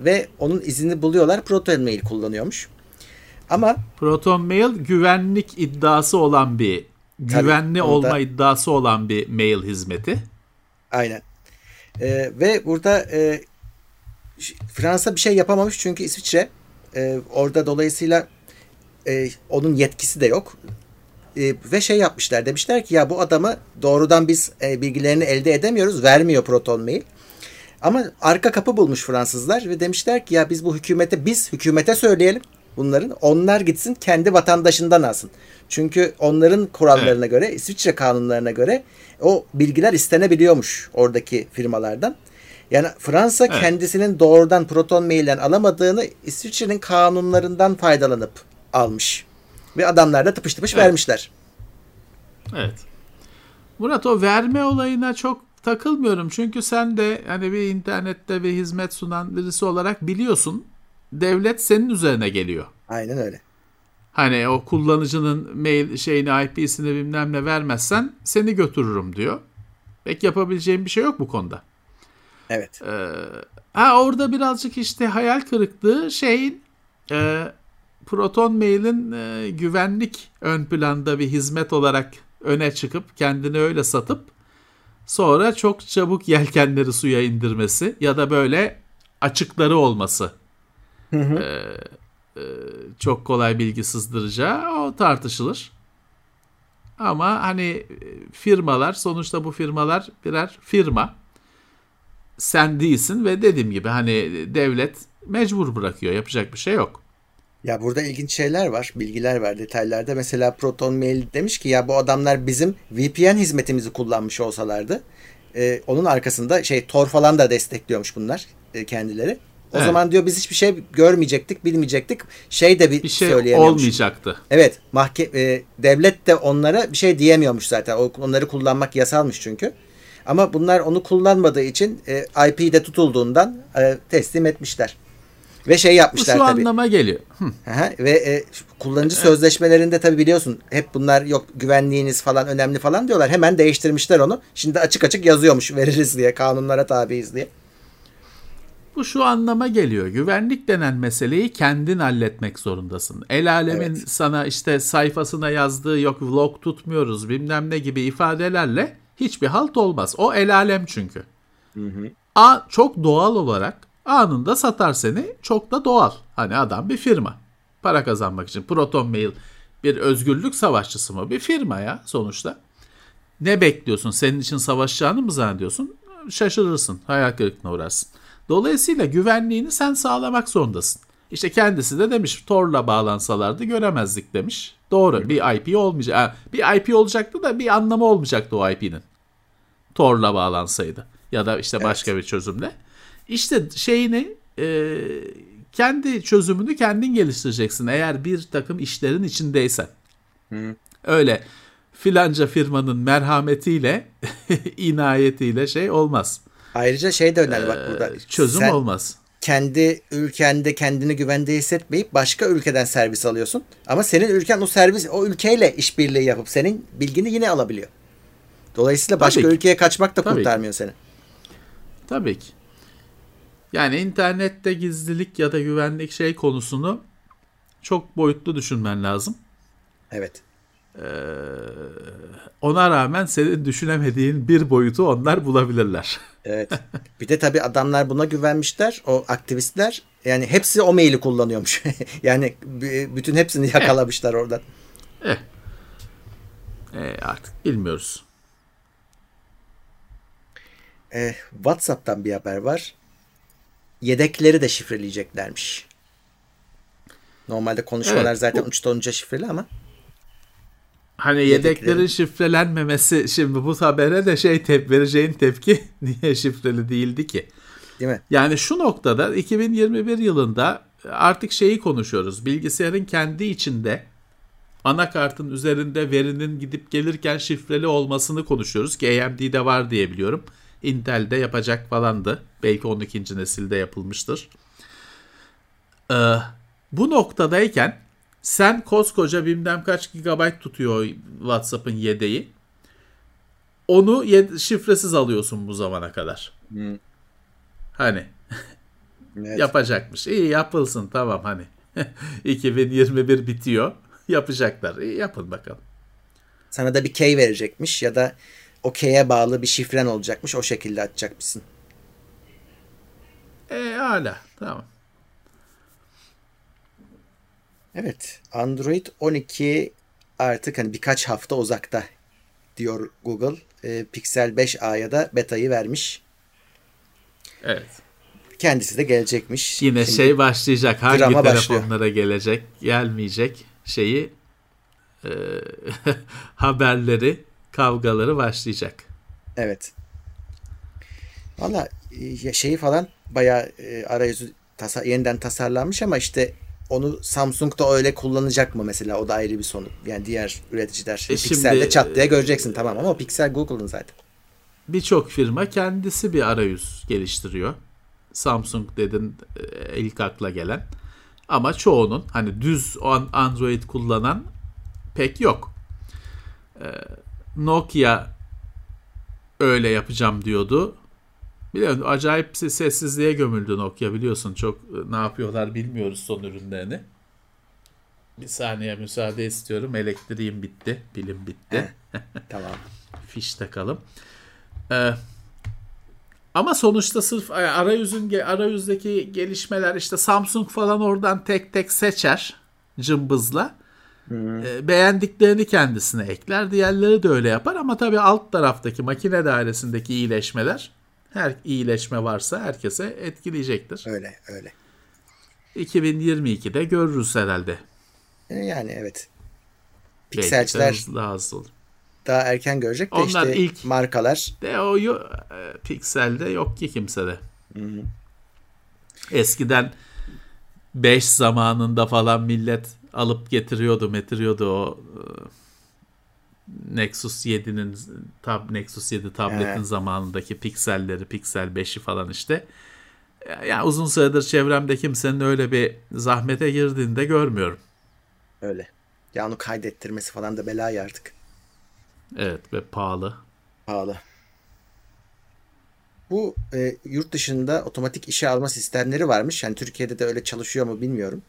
Ve onun izini buluyorlar. Proton Mail kullanıyormuş. Ama
Proton Mail güvenlik iddiası olan bir güvenli tabii, olma iddiası olan bir mail hizmeti.
Aynen. E, ve burada e, Fransa bir şey yapamamış çünkü İsviçre e, orada dolayısıyla e, onun yetkisi de yok e, ve şey yapmışlar demişler ki ya bu adamı doğrudan biz e, bilgilerini elde edemiyoruz vermiyor Proton Mail. Ama arka kapı bulmuş Fransızlar ve demişler ki ya biz bu hükümete biz hükümete söyleyelim bunların onlar gitsin kendi vatandaşından alsın. Çünkü onların kurallarına göre İsviçre kanunlarına göre o bilgiler istenebiliyormuş oradaki firmalardan. Yani Fransa evet. kendisinin doğrudan Proton Mail'den alamadığını İsviçre'nin kanunlarından faydalanıp almış. Ve adamlar da tıpış tıpış evet. vermişler.
Evet. Murat o verme olayına çok takılmıyorum. Çünkü sen de hani bir internette bir hizmet sunan birisi olarak biliyorsun. Devlet senin üzerine geliyor.
Aynen öyle.
Hani o kullanıcının mail şeyini IP'sini bilmem ne vermezsen seni götürürüm diyor. Pek yapabileceğim bir şey yok bu konuda.
Evet.
Ee, ha orada birazcık işte hayal kırıklığı şeyin e, Proton Mail'in e, güvenlik ön planda bir hizmet olarak öne çıkıp kendini öyle satıp sonra çok çabuk yelkenleri suya indirmesi ya da böyle açıkları olması hı hı. E, e, çok kolay bilgi sızdıracağı o tartışılır. Ama hani firmalar sonuçta bu firmalar birer firma. Sen değilsin ve dediğim gibi hani devlet mecbur bırakıyor. Yapacak bir şey yok.
Ya burada ilginç şeyler var, bilgiler var detaylarda. Mesela Proton Mail demiş ki ya bu adamlar bizim VPN hizmetimizi kullanmış olsalardı e, onun arkasında şey Tor falan da destekliyormuş bunlar e, kendileri. O evet. zaman diyor biz hiçbir şey görmeyecektik, bilmeyecektik. Şey de bir, bir şey
olmayacaktı.
Evet, mahke e, devlet de onlara bir şey diyemiyormuş zaten. Onları kullanmak yasalmış çünkü. Ama bunlar onu kullanmadığı için e, IP'de tutulduğundan e, teslim etmişler. Ve şey yapmışlar
Bu
şu
tabii. anlama geliyor.
Aha, ve e, kullanıcı sözleşmelerinde tabii biliyorsun hep bunlar yok güvenliğiniz falan önemli falan diyorlar. Hemen değiştirmişler onu. Şimdi açık açık yazıyormuş veririz diye kanunlara tabiiz diye.
Bu şu anlama geliyor. Güvenlik denen meseleyi kendin halletmek zorundasın. El alemin evet. sana işte sayfasına yazdığı yok vlog tutmuyoruz bilmem ne gibi ifadelerle hiçbir halt olmaz. O el alem çünkü. Hı hı. A çok doğal olarak anında satar seni. Çok da doğal. Hani adam bir firma. Para kazanmak için. Proton Mail bir özgürlük savaşçısı mı? Bir firma ya sonuçta. Ne bekliyorsun? Senin için savaşacağını mı zannediyorsun? Şaşırırsın. Hayal kırıklığına uğrarsın. Dolayısıyla güvenliğini sen sağlamak zorundasın. İşte kendisi de demiş Tor'la bağlansalardı göremezdik demiş. Doğru bir IP olmayacak. Bir IP olacaktı da bir anlamı olmayacaktı o IP'nin. Tor'la bağlansaydı ya da işte başka evet. bir çözümle. İşte şeyini e, kendi çözümünü kendin geliştireceksin eğer bir takım işlerin içindeysen. Hı. Öyle filanca firmanın merhametiyle, inayetiyle şey olmaz.
Ayrıca şey de önemli bak burada. Ee,
çözüm Sen olmaz.
Kendi ülkende kendini güvende hissetmeyip başka ülkeden servis alıyorsun. Ama senin ülken o servis o ülkeyle işbirliği yapıp senin bilgini yine alabiliyor. Dolayısıyla başka Tabii ülkeye kaçmak da Tabii kurtarmıyor ki. seni.
Tabii ki. Yani internette gizlilik ya da güvenlik şey konusunu çok boyutlu düşünmen lazım.
Evet.
Ee, ona rağmen senin düşünemediğin bir boyutu onlar bulabilirler.
Evet. Bir de tabii adamlar buna güvenmişler. O aktivistler yani hepsi o maili kullanıyormuş. yani bütün hepsini yakalamışlar oradan.
Eh. eh artık bilmiyoruz.
Eh, WhatsApp'tan bir haber var. Yedekleri de şifreleyeceklermiş. Normalde konuşmalar evet, zaten bu... uçta olunca şifreli ama
hani yedeklerin şifrelenmemesi şimdi bu habere de şey tep vereceğin tepki niye şifreli değildi ki?
Değil mi?
Yani şu noktada 2021 yılında artık şeyi konuşuyoruz. Bilgisayarın kendi içinde anakartın üzerinde verinin gidip gelirken şifreli olmasını konuşuyoruz ki AMD'de var diye biliyorum. Intel'de yapacak falandı. Belki 12. nesilde yapılmıştır. Ee, bu noktadayken sen koskoca bilmem kaç gigabayt tutuyor WhatsApp'ın yedeği. Onu yed- şifresiz alıyorsun bu zamana kadar. Hmm. Hani evet. yapacakmış. İyi yapılsın tamam hani. 2021 bitiyor. Yapacaklar. İyi yapın bakalım.
Sana da bir key verecekmiş ya da o key'e bağlı bir şifren olacakmış. O şekilde açacak mısın?
E hala tamam.
Evet. Android 12 artık hani birkaç hafta uzakta diyor Google. E, Pixel 5A'ya da beta'yı vermiş.
Evet.
Kendisi de gelecekmiş.
Yine Şimdi şey başlayacak. Hangi telefonlara başlıyor. gelecek, gelmeyecek şeyi e, haberleri, kavgaları başlayacak.
Evet. Valla e, şeyi falan bayağı e, arayüzü tasa yeniden tasarlanmış ama işte onu Samsung da öyle kullanacak mı mesela o da ayrı bir sonu. Yani diğer üreticiler e Pixel'de çat diye göreceksin tamam ama o Pixel Google'ın zaten.
Birçok firma kendisi bir arayüz geliştiriyor. Samsung dedin e, ilk akla gelen. Ama çoğunun hani düz Android kullanan pek yok. E, Nokia öyle yapacağım diyordu. Biliyorum acayip sessizliğe gömüldü Nokia biliyorsun. Çok e, ne yapıyorlar bilmiyoruz son ürünlerini. Bir saniye müsaade istiyorum. Elektriğim bitti. Pilim bitti.
tamam.
Fiş takalım. Ee, ama sonuçta sırf arayüzün arayüzdeki gelişmeler işte Samsung falan oradan tek tek seçer cımbızla. E, beğendiklerini kendisine ekler. Diğerleri de öyle yapar ama tabii alt taraftaki makine dairesindeki iyileşmeler her iyileşme varsa herkese etkileyecektir.
Öyle öyle.
2022'de görürüz herhalde.
E, yani evet. Pikselciler
daha hızlı olur.
daha erken görecek de Onlar işte ilk markalar.
De o yo, e, Pixel'de yok ki kimsede. Hı hı. Eskiden 5 zamanında falan millet alıp getiriyordu, metiriyordu o e, Nexus 7'nin tab Nexus 7 tabletin evet. zamanındaki pikselleri, Pixel 5'i falan işte. Yani uzun süredir çevremde kimsenin öyle bir zahmete girdiğini de görmüyorum.
Öyle. Ya onu kaydettirmesi falan da bela artık.
Evet ve pahalı.
Pahalı. Bu e, yurt dışında otomatik işe alma sistemleri varmış. Yani Türkiye'de de öyle çalışıyor mu bilmiyorum.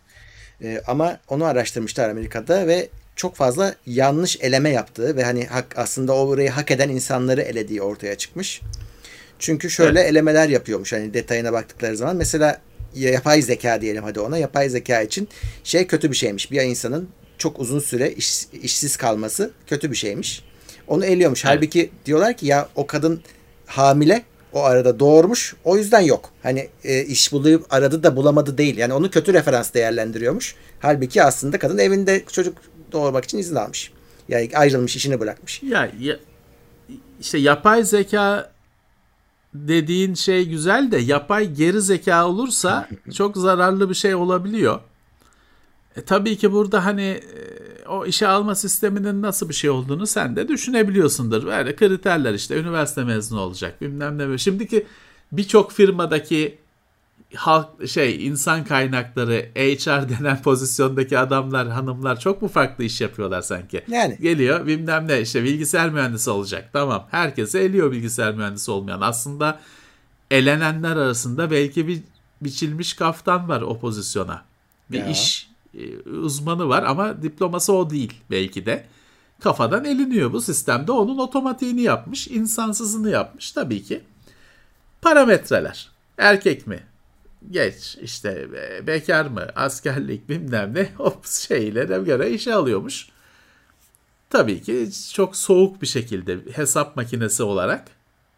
E, ama onu araştırmışlar Amerika'da ve çok fazla yanlış eleme yaptığı ve hani hak, aslında orayı hak eden insanları elediği ortaya çıkmış. Çünkü şöyle evet. elemeler yapıyormuş hani detayına baktıkları zaman. Mesela yapay zeka diyelim hadi ona. Yapay zeka için şey kötü bir şeymiş. Bir insanın çok uzun süre iş, işsiz kalması kötü bir şeymiş. Onu eliyormuş. Evet. Halbuki diyorlar ki ya o kadın hamile o arada doğurmuş. O yüzden yok. Hani e, iş bulup aradı da bulamadı değil. Yani onu kötü referans değerlendiriyormuş. Halbuki aslında kadın evinde çocuk doğurmak için izin almış. Yani ayrılmış, işini bırakmış.
Ya, ya işte yapay zeka dediğin şey güzel de yapay geri zeka olursa çok zararlı bir şey olabiliyor. E, tabii ki burada hani e, o işe alma sisteminin nasıl bir şey olduğunu sen de düşünebiliyorsundur. Böyle kriterler işte üniversite mezunu olacak bilmem ne. Şimdiki birçok firmadaki halk şey insan kaynakları HR denen pozisyondaki adamlar hanımlar çok mu farklı iş yapıyorlar sanki? Yani. Geliyor bilmem ne işte bilgisayar mühendisi olacak tamam herkese eliyor bilgisayar mühendisi olmayan aslında elenenler arasında belki bir biçilmiş kaftan var o pozisyona. Bir ya. iş e, uzmanı var ama diploması o değil belki de. Kafadan eliniyor bu sistemde onun otomatiğini yapmış insansızını yapmış tabii ki. Parametreler erkek mi geç işte bekar mı askerlik bilmem ne o şeylere göre işe alıyormuş. Tabii ki çok soğuk bir şekilde hesap makinesi olarak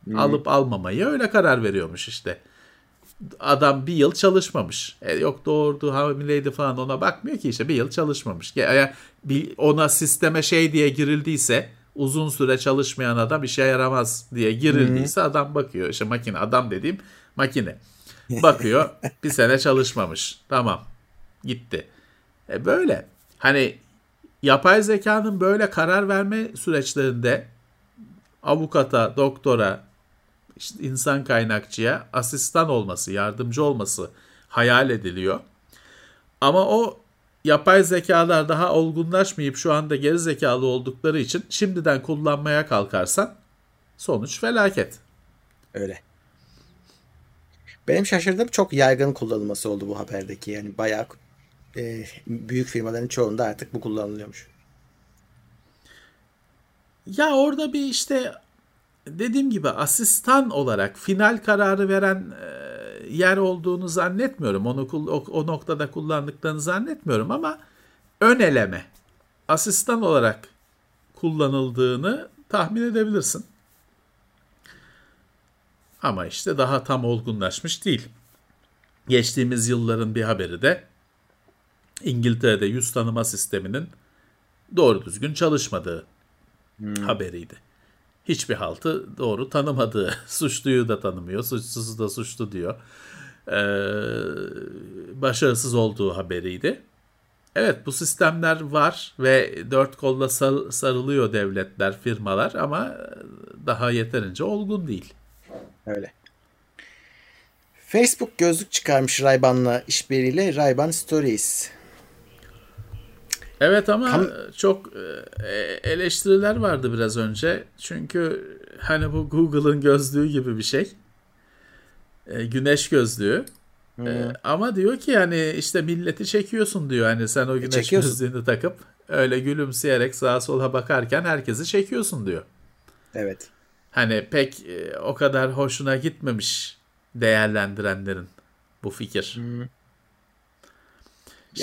hmm. alıp almamayı öyle karar veriyormuş işte. Adam bir yıl çalışmamış. E, yok doğurdu hamileydi falan ona bakmıyor ki işte bir yıl çalışmamış. Yani bir, ona sisteme şey diye girildiyse uzun süre çalışmayan adam işe yaramaz diye girildiyse hmm. adam bakıyor. işte makine adam dediğim makine. Bakıyor bir sene çalışmamış. Tamam gitti. E böyle hani yapay zekanın böyle karar verme süreçlerinde avukata, doktora, işte insan kaynakçıya asistan olması, yardımcı olması hayal ediliyor. Ama o yapay zekalar daha olgunlaşmayıp şu anda geri zekalı oldukları için şimdiden kullanmaya kalkarsan sonuç felaket.
Öyle. Benim şaşırdığım çok yaygın kullanılması oldu bu haberdeki. Yani bayağı e, büyük firmaların çoğunda artık bu kullanılıyormuş.
Ya orada bir işte dediğim gibi asistan olarak final kararı veren e, yer olduğunu zannetmiyorum. Onu o, o noktada kullandıklarını zannetmiyorum ama ön eleme asistan olarak kullanıldığını tahmin edebilirsin. Ama işte daha tam olgunlaşmış değil. Geçtiğimiz yılların bir haberi de İngiltere'de yüz tanıma sisteminin doğru düzgün çalışmadığı hmm. haberiydi. Hiçbir haltı doğru tanımadığı, suçluyu da tanımıyor, suçsuzu da suçlu diyor. Ee, başarısız olduğu haberiydi. Evet bu sistemler var ve dört kolla sar, sarılıyor devletler, firmalar ama daha yeterince olgun değil.
Öyle. Facebook gözlük çıkarmış Ray-Ban'la işbirliğiyle Ray-Ban Stories.
Evet ama Kam çok e, eleştiriler vardı biraz önce. Çünkü hani bu Google'ın gözlüğü gibi bir şey. E, güneş gözlüğü. Hmm. Ama diyor ki hani işte milleti çekiyorsun diyor. Hani sen o güneş e, gözlüğünü takıp öyle gülümseyerek sağa sola bakarken herkesi çekiyorsun diyor.
Evet
hani pek e, o kadar hoşuna gitmemiş değerlendirenlerin bu fikir. Hmm. Yani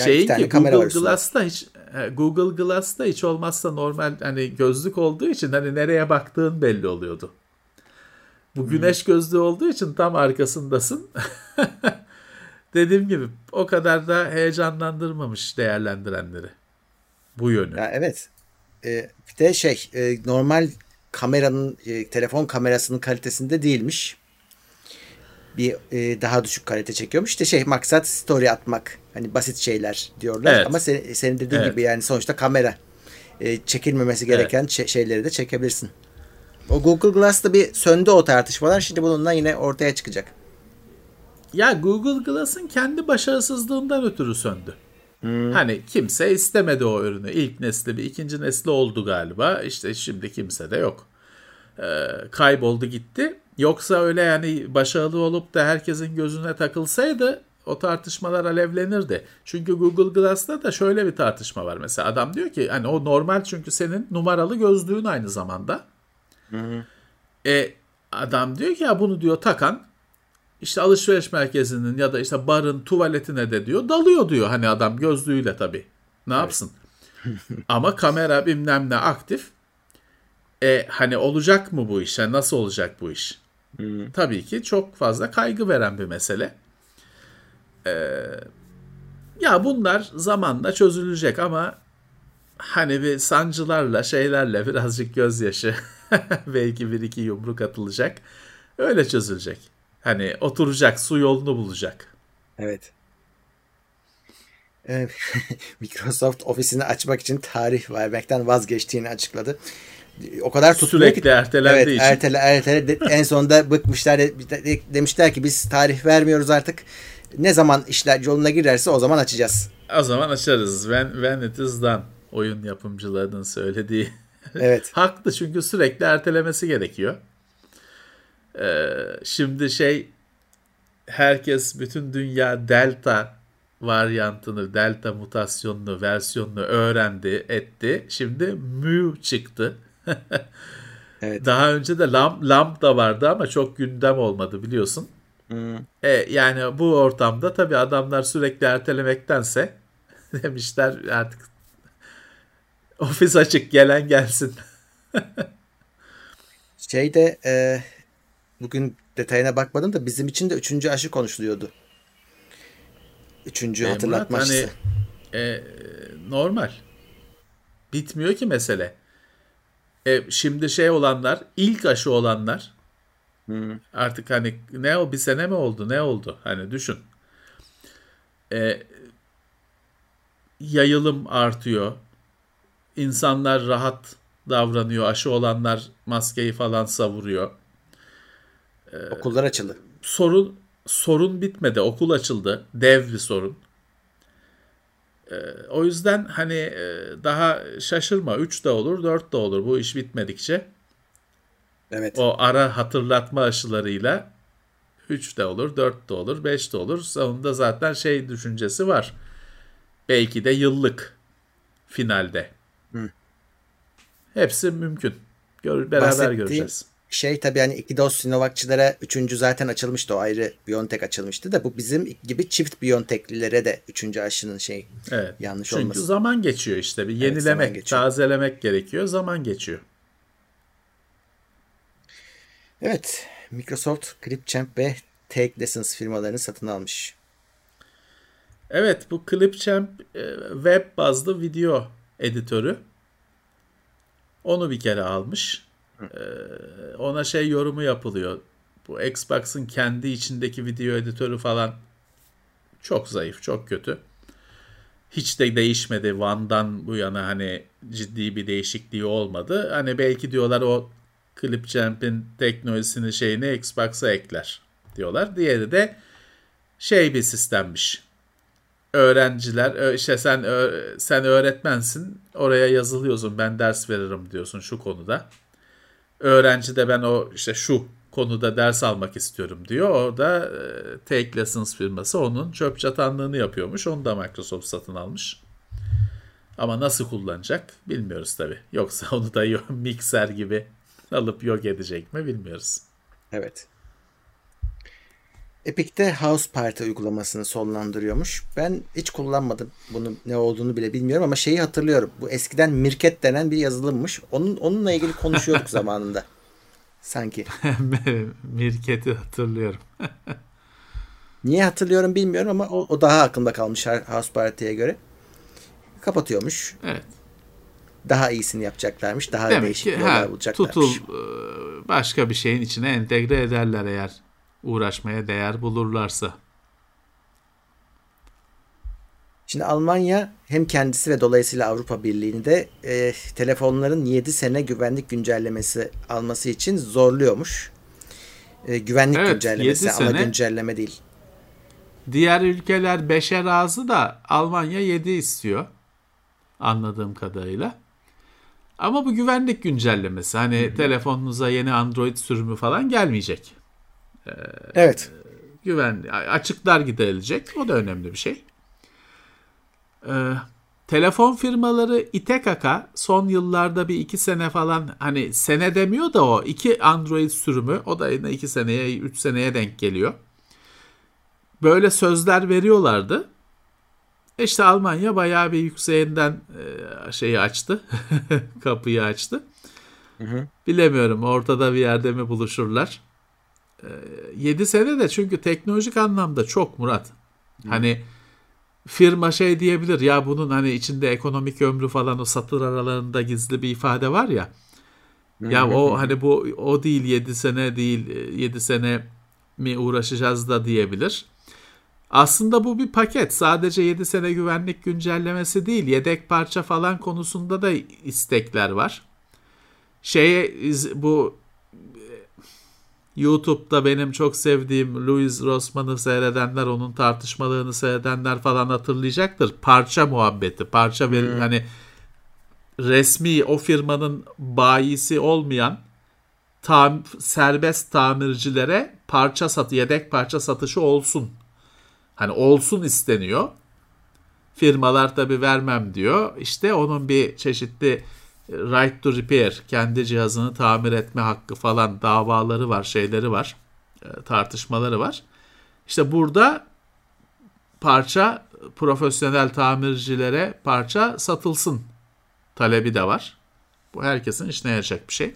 Şeyin ki Google Glass'ta hiç Google Glass'ta hiç olmazsa normal hani gözlük olduğu için hani nereye baktığın belli oluyordu. Bu hmm. güneş gözlüğü olduğu için tam arkasındasın. Dediğim gibi o kadar da heyecanlandırmamış değerlendirenleri. Bu yönü.
Ya evet. e, bir de şey e, normal kameranın e, telefon kamerasının kalitesinde değilmiş. Bir e, daha düşük kalite çekiyormuş. İşte şey maksat story atmak. Hani basit şeyler diyorlar. Evet. Ama sen, senin dediğin evet. gibi yani sonuçta kamera e, çekilmemesi gereken evet. şey, şeyleri de çekebilirsin. O Google Glass'ta bir söndü o tartışmalar. Şimdi bununla yine ortaya çıkacak.
Ya Google Glass'ın kendi başarısızlığından ötürü söndü. Hmm. Hani kimse istemedi o ürünü. İlk nesli bir ikinci nesli oldu galiba. İşte şimdi kimse de yok. Ee, kayboldu gitti. Yoksa öyle yani başarılı olup da herkesin gözüne takılsaydı o tartışmalar alevlenirdi. Çünkü Google Glass'ta da şöyle bir tartışma var. Mesela adam diyor ki hani o normal çünkü senin numaralı gözlüğün aynı zamanda. Hı hı. E, adam diyor ki ya bunu diyor takan işte alışveriş merkezinin ya da işte barın tuvaletine de diyor dalıyor diyor hani adam gözlüğüyle tabii. Ne yapsın? Ama kamera bilmem ne aktif. E hani olacak mı bu iş? Yani nasıl olacak bu iş? Hmm. Tabii ki çok fazla kaygı veren bir mesele. Ee, ya bunlar zamanla çözülecek ama hani bir sancılarla şeylerle birazcık gözyaşı belki bir iki yumruk atılacak. Öyle çözülecek. Hani oturacak, su yolunu bulacak.
Evet. Microsoft ofisini açmak için tarih vermekten vazgeçtiğini açıkladı. O kadar
tutmuyor Sürekli ki. ertelendiği evet, için.
Ertele, ertele, en sonunda bıkmışlar demişler ki biz tarih vermiyoruz artık. Ne zaman işler yoluna girerse o zaman açacağız.
O zaman açarız. When, when it is done. Oyun yapımcılarının söylediği.
Evet.
Haklı çünkü sürekli ertelemesi gerekiyor. Ee, şimdi şey herkes bütün dünya delta varyantını, delta mutasyonunu, versiyonunu öğrendi, etti. Şimdi mu çıktı. evet. Daha önce de lam, lambda vardı ama çok gündem olmadı biliyorsun. Hmm. E, yani bu ortamda tabii adamlar sürekli ertelemektense demişler artık ofis açık gelen gelsin.
Şeyde e, bugün detayına bakmadım da bizim için de üçüncü aşı konuşuluyordu. Üçüncü e, hatırlatma Murat, aşısı.
Hani, e, normal. Bitmiyor ki mesele. E, şimdi şey olanlar, ilk aşı olanlar hmm. artık hani ne o bir sene mi oldu ne oldu? Hani düşün. E, yayılım artıyor. İnsanlar rahat davranıyor. Aşı olanlar maskeyi falan savuruyor.
Okullar açıldı.
Sorun sorun bitmedi. Okul açıldı. Dev bir sorun. Ee, o yüzden hani e, daha şaşırma 3 de olur 4 de olur bu iş bitmedikçe.
Evet.
O ara hatırlatma aşılarıyla 3 de olur 4 de olur 5 de olur. Sonunda zaten şey düşüncesi var. Belki de yıllık finalde. Hı. Hepsi mümkün. Gör, beraber göreceğiz
şey tabii hani iki doz Sinovac'çılara üçüncü zaten açılmıştı o ayrı Biontech açılmıştı da bu bizim gibi çift Biontech'lilere de üçüncü aşının şey evet. yanlış
Çünkü
olması.
Çünkü zaman geçiyor işte bir yenilemek, evet, tazelemek gerekiyor zaman geçiyor.
Evet Microsoft Clipchamp ve Take Lessons firmalarını satın almış.
Evet bu Clipchamp e, web bazlı video editörü. Onu bir kere almış. Ee, ona şey yorumu yapılıyor. Bu Xbox'ın kendi içindeki video editörü falan çok zayıf, çok kötü. Hiç de değişmedi. One'dan bu yana hani ciddi bir değişikliği olmadı. Hani belki diyorlar o Clipchamp'in teknolojisini şeyini Xbox'a ekler diyorlar. Diğeri de şey bir sistemmiş. Öğrenciler işte sen sen öğretmensin oraya yazılıyorsun ben ders veririm diyorsun şu konuda öğrenci de ben o işte şu konuda ders almak istiyorum diyor. Orada e, Take Lessons firması onun çöp çatanlığını yapıyormuş. Onu da Microsoft satın almış. Ama nasıl kullanacak bilmiyoruz tabi. Yoksa onu da mikser gibi alıp yok edecek mi bilmiyoruz.
Evet. Epic'te House Party uygulamasını sonlandırıyormuş. Ben hiç kullanmadım. Bunun ne olduğunu bile bilmiyorum ama şeyi hatırlıyorum. Bu eskiden Mirket denen bir yazılımmış. Onun onunla ilgili konuşuyorduk zamanında. Sanki.
Mirket'i hatırlıyorum.
Niye hatırlıyorum bilmiyorum ama o, o daha aklımda kalmış House Party'ye göre. Kapatıyormuş.
Evet.
daha iyisini yapacaklarmış. Daha Demek değişik ki, yollar bulacaklarmış.
Tutul e, başka bir şeyin içine entegre ederler eğer uğraşmaya değer bulurlarsa.
Şimdi Almanya hem kendisi ve dolayısıyla Avrupa Birliği'ni de e, telefonların 7 sene güvenlik güncellemesi alması için zorluyormuş. E, güvenlik evet, güncellemesi ama sene, güncelleme değil.
Diğer ülkeler 5'e razı da Almanya 7 istiyor. Anladığım kadarıyla. Ama bu güvenlik güncellemesi. Hani Hı-hı. telefonunuza yeni Android sürümü falan gelmeyecek.
Ee, evet.
Güven açıklar giderilecek. O da önemli bir şey. Ee, telefon firmaları ite kaka son yıllarda bir iki sene falan hani sene demiyor da o iki Android sürümü o da yine iki seneye üç seneye denk geliyor. Böyle sözler veriyorlardı. İşte Almanya bayağı bir yükseğinden e, şeyi açtı. kapıyı açtı. Hı hı. Bilemiyorum ortada bir yerde mi buluşurlar. E, 7 sene de çünkü teknolojik anlamda çok Murat. Hı. Hani firma şey diyebilir ya bunun hani içinde ekonomik ömrü falan o satır aralarında gizli bir ifade var ya. Ya o hani bu o değil 7 sene değil 7 sene mi uğraşacağız da diyebilir. Aslında bu bir paket. Sadece 7 sene güvenlik güncellemesi değil, yedek parça falan konusunda da istekler var. Şeye bu YouTube'da benim çok sevdiğim Louis Rossman'ı seyredenler, onun tartışmalarını seyredenler falan hatırlayacaktır. Parça muhabbeti, parça bir hmm. hani resmi o firmanın bayisi olmayan tam, serbest tamircilere parça satı, yedek parça satışı olsun. Hani olsun isteniyor. Firmalar tabi vermem diyor. İşte onun bir çeşitli right to repair, kendi cihazını tamir etme hakkı falan davaları var, şeyleri var, e, tartışmaları var. İşte burada parça profesyonel tamircilere parça satılsın talebi de var. Bu herkesin işine yarayacak bir şey.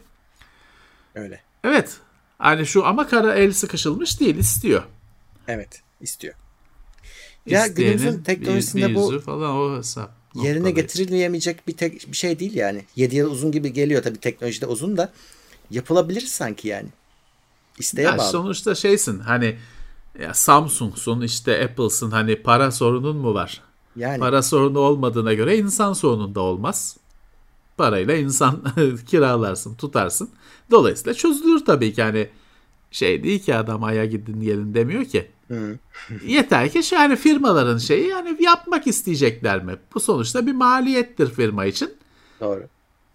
Öyle.
Evet. Hani şu ama kara el sıkışılmış değil istiyor.
Evet istiyor. Ya günümüzün teknolojisinde bir, bir bu falan o hesap yerine getirilemeyecek bir tek bir şey değil yani. 7 yıl uzun gibi geliyor tabii teknolojide uzun da yapılabilir sanki yani. İsteğe ya bağlı.
Sonuçta şeysin hani ya Samsung'sun işte Apple'sın hani para sorunun mu var? Yani. Para sorunu olmadığına göre insan sorunun da olmaz. Parayla insan kiralarsın, tutarsın. Dolayısıyla çözülür tabii ki hani şey değil ki adam aya gidin gelin demiyor ki. Yeter ki yani firmaların şeyi yani yapmak isteyecekler mi? Bu sonuçta bir maliyettir firma için.
Doğru.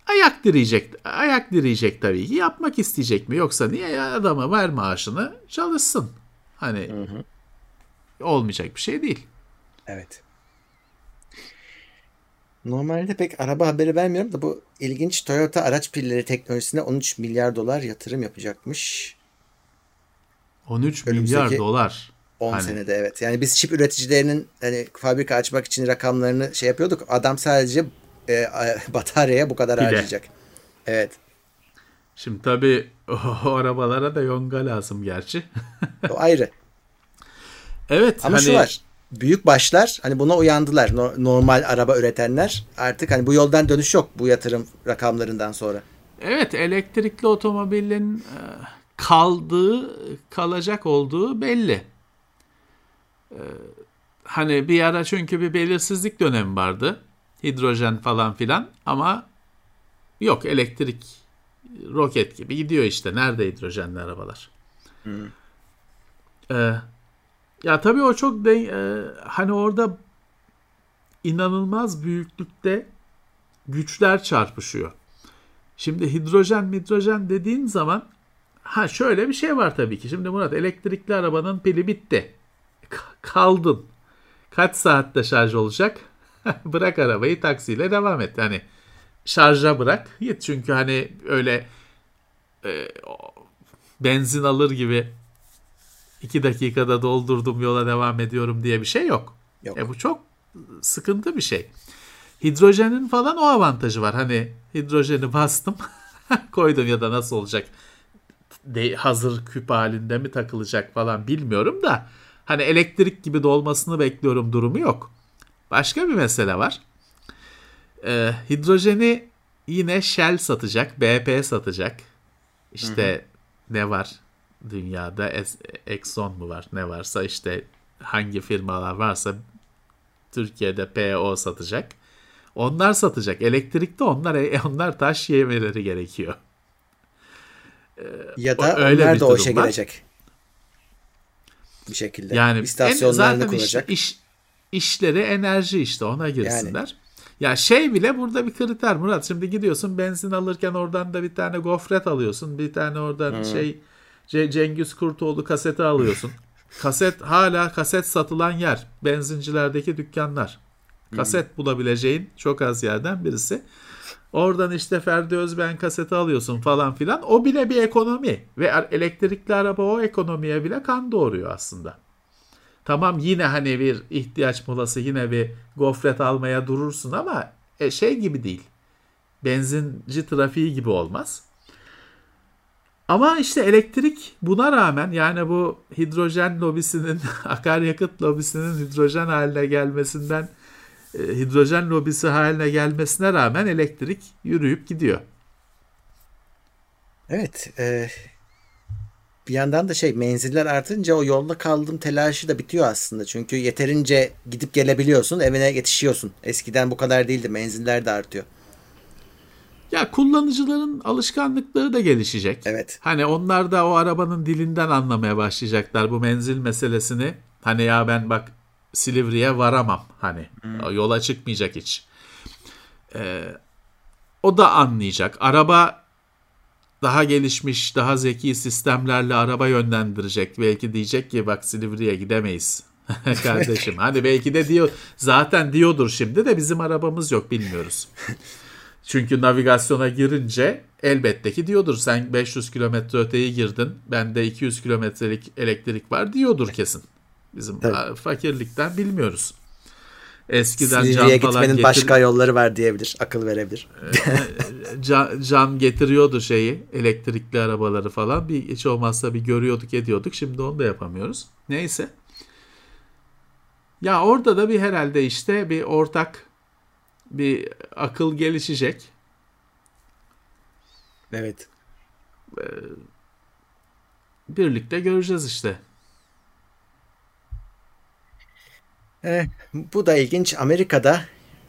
Ayak direyecek, ayak direyecek tabii ki. Yapmak isteyecek mi? Yoksa niye adama ver maaşını çalışsın. Hani hı hı. olmayacak bir şey değil.
Evet. Normalde pek araba haberi vermiyorum da bu ilginç Toyota araç pilleri teknolojisine 13 milyar dolar yatırım yapacakmış.
13 milyar dolar.
10 hani... senede evet. Yani biz çip üreticilerinin hani fabrika açmak için rakamlarını şey yapıyorduk. Adam sadece e, bataryaya bu kadar Bile. harcayacak. Evet.
Şimdi tabii o, o arabalara da yonga lazım gerçi.
o ayrı.
Evet.
Ama hani... şu var. Büyük başlar hani buna uyandılar. No, normal araba üretenler artık hani bu yoldan dönüş yok bu yatırım rakamlarından sonra.
Evet elektrikli otomobilin e, kaldığı kalacak olduğu belli. Ee, hani bir ara çünkü bir belirsizlik dönemi vardı. Hidrojen falan filan ama yok elektrik roket gibi gidiyor işte. Nerede hidrojenli arabalar? Hmm. Ee, ya tabii o çok de, e, hani orada inanılmaz büyüklükte güçler çarpışıyor. Şimdi hidrojen hidrojen dediğin zaman ha şöyle bir şey var tabii ki. Şimdi Murat elektrikli arabanın pili bitti kaldın. Kaç saatte şarj olacak? bırak arabayı taksiyle devam et. Hani şarja bırak. Git çünkü hani öyle e, benzin alır gibi iki dakikada doldurdum yola devam ediyorum diye bir şey yok. yok. E bu çok sıkıntı bir şey. Hidrojenin falan o avantajı var. Hani hidrojeni bastım koydum ya da nasıl olacak de, hazır küp halinde mi takılacak falan bilmiyorum da hani elektrik gibi dolmasını bekliyorum durumu yok. Başka bir mesele var. Ee, hidrojeni yine Shell satacak, BP satacak. İşte hı hı. ne var dünyada? Exxon mu var? Ne varsa işte hangi firmalar varsa Türkiye'de PO satacak. Onlar satacak. Elektrikte onlar e, onlar taş yemeleri gerekiyor.
Ya da öyle onlar da o işe girecek. Bir şekilde.
Yani istasyonlarını kuracak. Iş, iş, işleri enerji işte ona girsinler. Yani. Ya şey bile burada bir kriter Murat. Şimdi gidiyorsun benzin alırken oradan da bir tane gofret alıyorsun. Bir tane oradan hmm. şey Cengiz Kurtoğlu kaseti alıyorsun. kaset hala kaset satılan yer. Benzincilerdeki dükkanlar. Kaset hmm. bulabileceğin çok az yerden birisi. Oradan işte Ferdi Özben kaseti alıyorsun falan filan. O bile bir ekonomi. Ve elektrikli araba o ekonomiye bile kan doğuruyor aslında. Tamam yine hani bir ihtiyaç molası yine bir gofret almaya durursun ama e, şey gibi değil. Benzinci trafiği gibi olmaz. Ama işte elektrik buna rağmen yani bu hidrojen lobisinin akaryakıt lobisinin hidrojen haline gelmesinden hidrojen lobisi haline gelmesine rağmen elektrik yürüyüp gidiyor.
Evet. E, bir yandan da şey menziller artınca o yolda kaldığım telaşı da bitiyor aslında. Çünkü yeterince gidip gelebiliyorsun, evine yetişiyorsun. Eskiden bu kadar değildi. Menziller de artıyor.
Ya kullanıcıların alışkanlıkları da gelişecek.
Evet.
Hani onlar da o arabanın dilinden anlamaya başlayacaklar bu menzil meselesini. Hani ya ben bak Silivri'ye varamam hani hmm. yola çıkmayacak hiç. Ee, o da anlayacak. Araba daha gelişmiş, daha zeki sistemlerle araba yönlendirecek. Belki diyecek ki bak Silivri'ye gidemeyiz. Kardeşim hani belki de diyor zaten diyordur şimdi de bizim arabamız yok bilmiyoruz. Çünkü navigasyona girince elbette ki diyordur sen 500 kilometre öteyi girdin bende 200 kilometrelik elektrik var diyordur kesin. Bizim Tabii. fakirlikten bilmiyoruz.
Eskiden Silivri'ye can gitmenin getir... başka yolları var diyebilir. Akıl verebilir.
Ee, can, can getiriyordu şeyi elektrikli arabaları falan. Bir hiç olmazsa bir görüyorduk ediyorduk. Şimdi onu da yapamıyoruz. Neyse. Ya orada da bir herhalde işte bir ortak bir akıl gelişecek.
Evet.
Ee, birlikte göreceğiz işte.
E, bu da ilginç. Amerika'da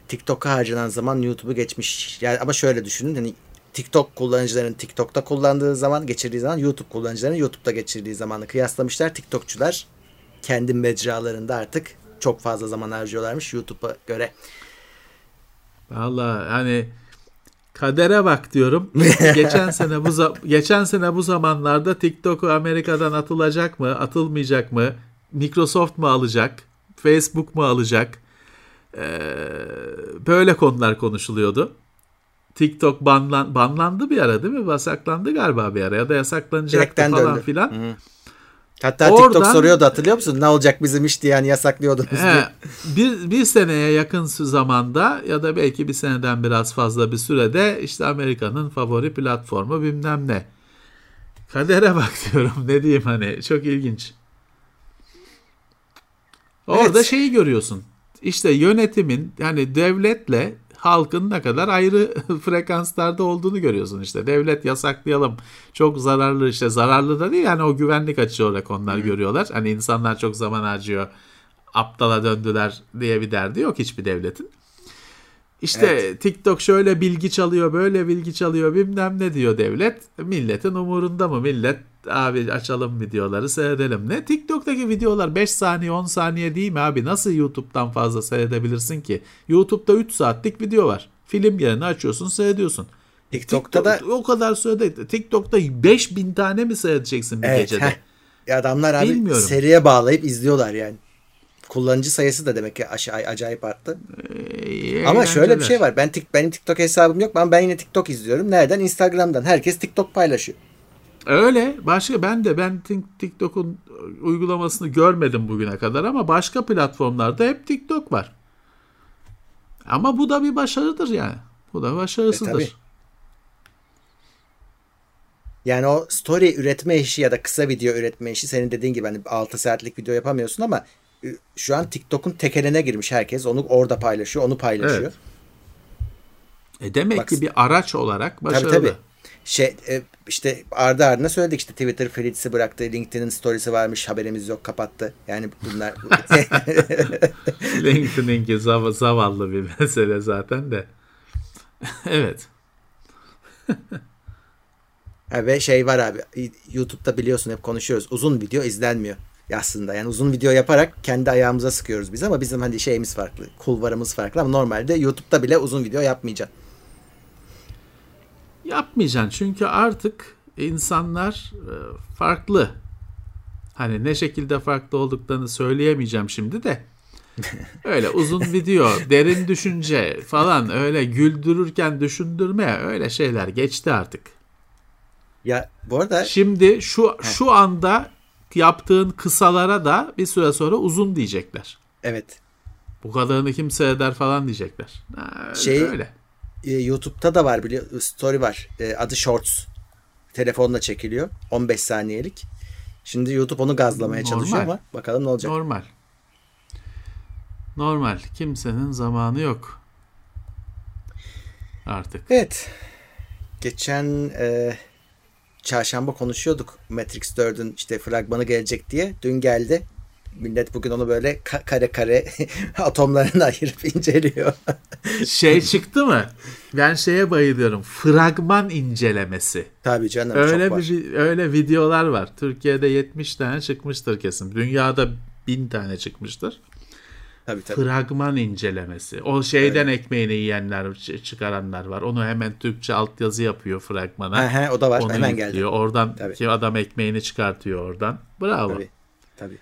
TikTok'a harcanan zaman YouTube'u geçmiş. Yani ama şöyle düşünün hani TikTok kullanıcıların TikTok'ta kullandığı zaman geçirdiği zaman YouTube kullanıcıların YouTube'da geçirdiği zamanı kıyaslamışlar. TikTokçular kendi mecralarında artık çok fazla zaman harcıyorlarmış YouTube'a göre.
Valla hani kadere bak diyorum. geçen sene bu geçen sene bu zamanlarda TikTok'u Amerika'dan atılacak mı, atılmayacak mı? Microsoft mu alacak? Facebook mu alacak? Ee, böyle konular konuşuluyordu. TikTok banlan, banlandı bir ara değil mi? Yasaklandı galiba bir ara ya da yasaklanacaktı Direkten falan döndü. filan. Hı.
Hatta Oradan, TikTok soruyordu hatırlıyor musun? Ne olacak bizim iş diye yani yasaklıyordunuz he, diye.
Bir, bir seneye yakın zamanda ya da belki bir seneden biraz fazla bir sürede işte Amerika'nın favori platformu bilmem ne. Kadere bak diyorum ne diyeyim hani çok ilginç. Orada evet. şeyi görüyorsun. İşte yönetimin yani devletle halkın ne kadar ayrı frekanslarda olduğunu görüyorsun işte. Devlet yasaklayalım. Çok zararlı işte zararlı da değil yani o güvenlik açığı olarak onlar Hı. görüyorlar. Hani insanlar çok zaman harcıyor. Aptala döndüler diye bir derdi yok hiçbir devletin. İşte evet. TikTok şöyle bilgi çalıyor, böyle bilgi çalıyor bilmem ne diyor devlet. Milletin umurunda mı? Millet abi açalım videoları seyredelim. Ne TikTok'taki videolar 5 saniye 10 saniye değil mi abi? Nasıl YouTube'dan fazla seyredebilirsin ki? YouTube'da 3 saatlik video var. Film yerine açıyorsun seyrediyorsun. TikTok'ta TikTok, da o kadar sürede TikTok'ta 5000 tane mi seyredeceksin bir evet, gecede?
Heh. Adamlar abi Bilmiyorum. seriye bağlayıp izliyorlar yani kullanıcı sayısı da demek ki acayip arttı. Ee, Ama şöyle bir şey var. Ben benim TikTok hesabım yok. Ben ben yine TikTok izliyorum. Nereden? Instagram'dan. Herkes TikTok paylaşıyor.
Öyle. Başka ben de ben TikTok'un uygulamasını görmedim bugüne kadar ama başka platformlarda hep TikTok var. Ama bu da bir başarıdır yani. Bu da başarısıdır. E,
Yani o story üretme işi ya da kısa video üretme işi senin dediğin gibi hani 6 saatlik video yapamıyorsun ama şu an TikTok'un tekeline girmiş herkes. Onu orada paylaşıyor, onu paylaşıyor. Evet.
E demek Bak, ki bir araç olarak başarılı. Tabii tabii.
Şey e, işte ardı ardına söyledik işte Twitter feed'si bıraktı. LinkedIn'in storiesi varmış haberimiz yok kapattı. Yani bunlar
LinkedIn'inki zav zavallı bir mesele zaten de. evet.
ha, ve şey var abi YouTube'da biliyorsun hep konuşuyoruz. Uzun video izlenmiyor aslında. Yani uzun video yaparak kendi ayağımıza sıkıyoruz biz ama bizim hani şeyimiz farklı. Kulvarımız farklı ama normalde YouTube'da bile uzun video yapmayacaksın.
Yapmayacaksın çünkü artık insanlar e, farklı. Hani ne şekilde farklı olduklarını söyleyemeyeceğim şimdi de. Öyle uzun video, derin düşünce falan öyle güldürürken düşündürme öyle şeyler geçti artık.
Ya bu arada
şimdi şu şu anda yaptığın kısalara da bir süre sonra uzun diyecekler.
Evet.
Bu kadarını kimse eder falan diyecekler. Ha,
şey öyle. E, YouTube'da da var biliyor story var. E, adı Shorts. Telefonla çekiliyor. 15 saniyelik. Şimdi YouTube onu gazlamaya Normal. çalışıyor ama bakalım ne olacak.
Normal. Normal. Kimsenin zamanı yok. Artık.
Evet. Geçen e, çarşamba konuşuyorduk Matrix 4'ün işte fragmanı gelecek diye. Dün geldi. Millet bugün onu böyle kare kare atomlarını ayırıp inceliyor.
şey çıktı mı? Ben şeye bayılıyorum. Fragman incelemesi.
Tabii canım
öyle
çok
bir, var. Öyle videolar var. Türkiye'de 70 tane çıkmıştır kesin. Dünyada 1000 tane çıkmıştır.
Tabii, tabii.
Fragman incelemesi. O şeyden evet. ekmeğini yiyenler, çıkaranlar var. Onu hemen Türkçe altyazı yapıyor fragmana.
He he, o da var. Onu hemen yüklüyor. geldi.
Oradan tabii. ki adam ekmeğini çıkartıyor oradan. Bravo.
Tabii. Tabii.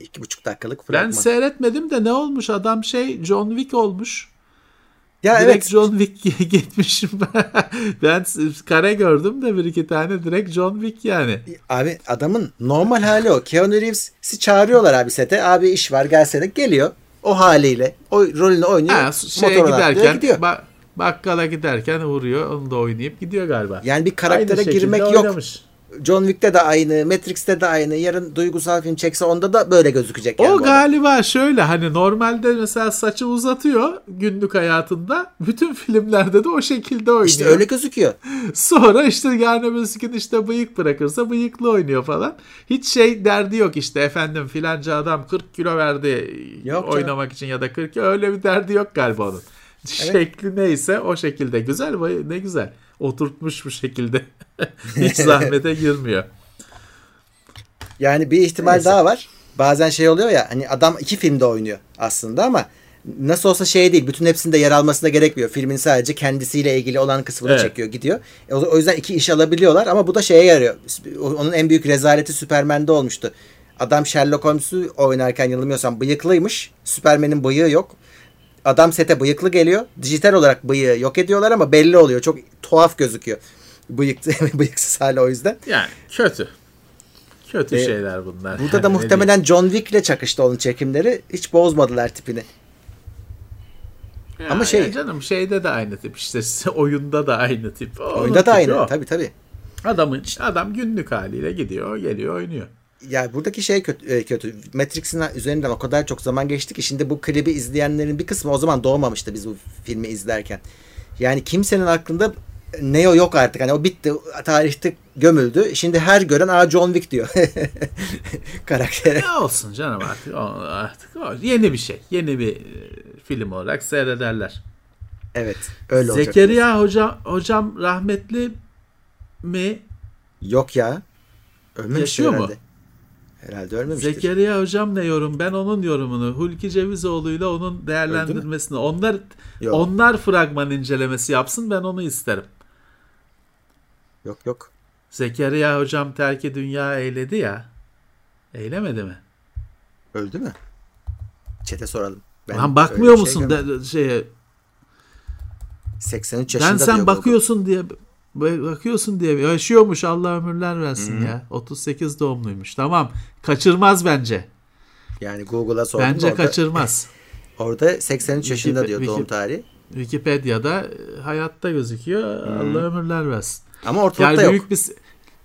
İki buçuk dakikalık fragman.
Ben seyretmedim de ne olmuş? Adam şey John Wick olmuş.
Ya
direkt
evet.
John Wick gitmişim. ben kare gördüm de bir iki tane direkt John Wick yani.
Abi adamın normal hali o. Keanu Reeves'i çağırıyorlar abi sete. Abi iş var gelsene. Geliyor. O haliyle. O rolünü oynuyor. Ha,
şeye giderken gidiyor. Ba- bakkala giderken vuruyor. Onu da oynayıp gidiyor galiba.
Yani bir karaktere girmek yok. Oynamış. John Wick'te de aynı, Matrix'te de aynı. Yarın duygusal film çekse onda da böyle gözükecek.
Yani o galiba şöyle hani normalde mesela saçı uzatıyor günlük hayatında. Bütün filmlerde de o şekilde oynuyor.
İşte öyle gözüküyor.
Sonra işte öbürsü gün işte bıyık bırakırsa bıyıklı oynuyor falan. Hiç şey derdi yok işte efendim filanca adam 40 kilo verdi yok oynamak için ya da 40 öyle bir derdi yok galiba onun. Evet. Şekli neyse o şekilde güzel ne güzel oturtmuş bu şekilde. Hiç zahmete girmiyor.
Yani bir ihtimal Neyse. daha var. Bazen şey oluyor ya hani adam iki filmde oynuyor aslında ama nasıl olsa şey değil. Bütün hepsinde yer almasına gerekmiyor. Filmin sadece kendisiyle ilgili olan kısmını evet. çekiyor gidiyor. E, o yüzden iki iş alabiliyorlar ama bu da şeye yarıyor. Onun en büyük rezaleti Superman'de olmuştu. Adam Sherlock Holmes'u oynarken yanılmıyorsam bıyıklıymış. Superman'in bıyığı yok. Adam sete bıyıklı geliyor. Dijital olarak bıyığı yok ediyorlar ama belli oluyor. Çok tuhaf gözüküyor. Bıyık, bıyıksız hali o yüzden.
Yani kötü. Kötü ee, şeyler bunlar.
Burada da muhtemelen John Wick ile çakıştı onun çekimleri. Hiç bozmadılar tipini.
Ya, Ama şey ya canım şeyde de aynı tip işte oyunda da aynı tip.
Onun oyunda da aynı o. tabii tabii.
Adamın adam günlük haliyle gidiyor, geliyor, oynuyor.
Ya buradaki şey kötü, e, kötü. Matrix'in üzerinden o kadar çok zaman geçti ki şimdi bu klibi izleyenlerin bir kısmı o zaman doğmamıştı biz bu filmi izlerken. Yani kimsenin aklında Neo yok artık. Hani o bitti. Tarihte gömüldü. Şimdi her gören Aa John Wick diyor. Karaktere.
Ne olsun canım artık. O, artık o, yeni bir şey. Yeni bir e, film olarak seyrederler.
Evet. Öyle
olacak. Zekeriya hocam, hocam rahmetli mi?
Yok ya.
Ölmemiş Yaşıyor mu?
Herhalde ölmemiştir.
Zekeriya hocam ne yorum? Ben onun yorumunu, Hulki Cevizoğlu ile onun değerlendirmesini, onlar Yok. onlar fragman incelemesi yapsın ben onu isterim.
Yok yok.
Zekeriya hocam terki dünya eyledi ya. Eylemedi mi?
Öldü mü? Çete soralım.
Ben Lan bakmıyor şey musun de, şeye?
83 yaşında
Ben sen bakıyorsun bu. diye bakıyorsun diye yaşıyormuş Allah ömürler versin Hı-hı. ya. 38 doğumluymuş. Tamam. Kaçırmaz bence.
Yani Google'a sordum.
Bence orada, kaçırmaz.
Orada 83 yaşında Wiki, diyor doğum tarihi.
Wikipedia'da e, hayatta gözüküyor. Hı-hı. Allah ömürler versin.
Ama ortalıkta yani
büyük
yok.
Bir,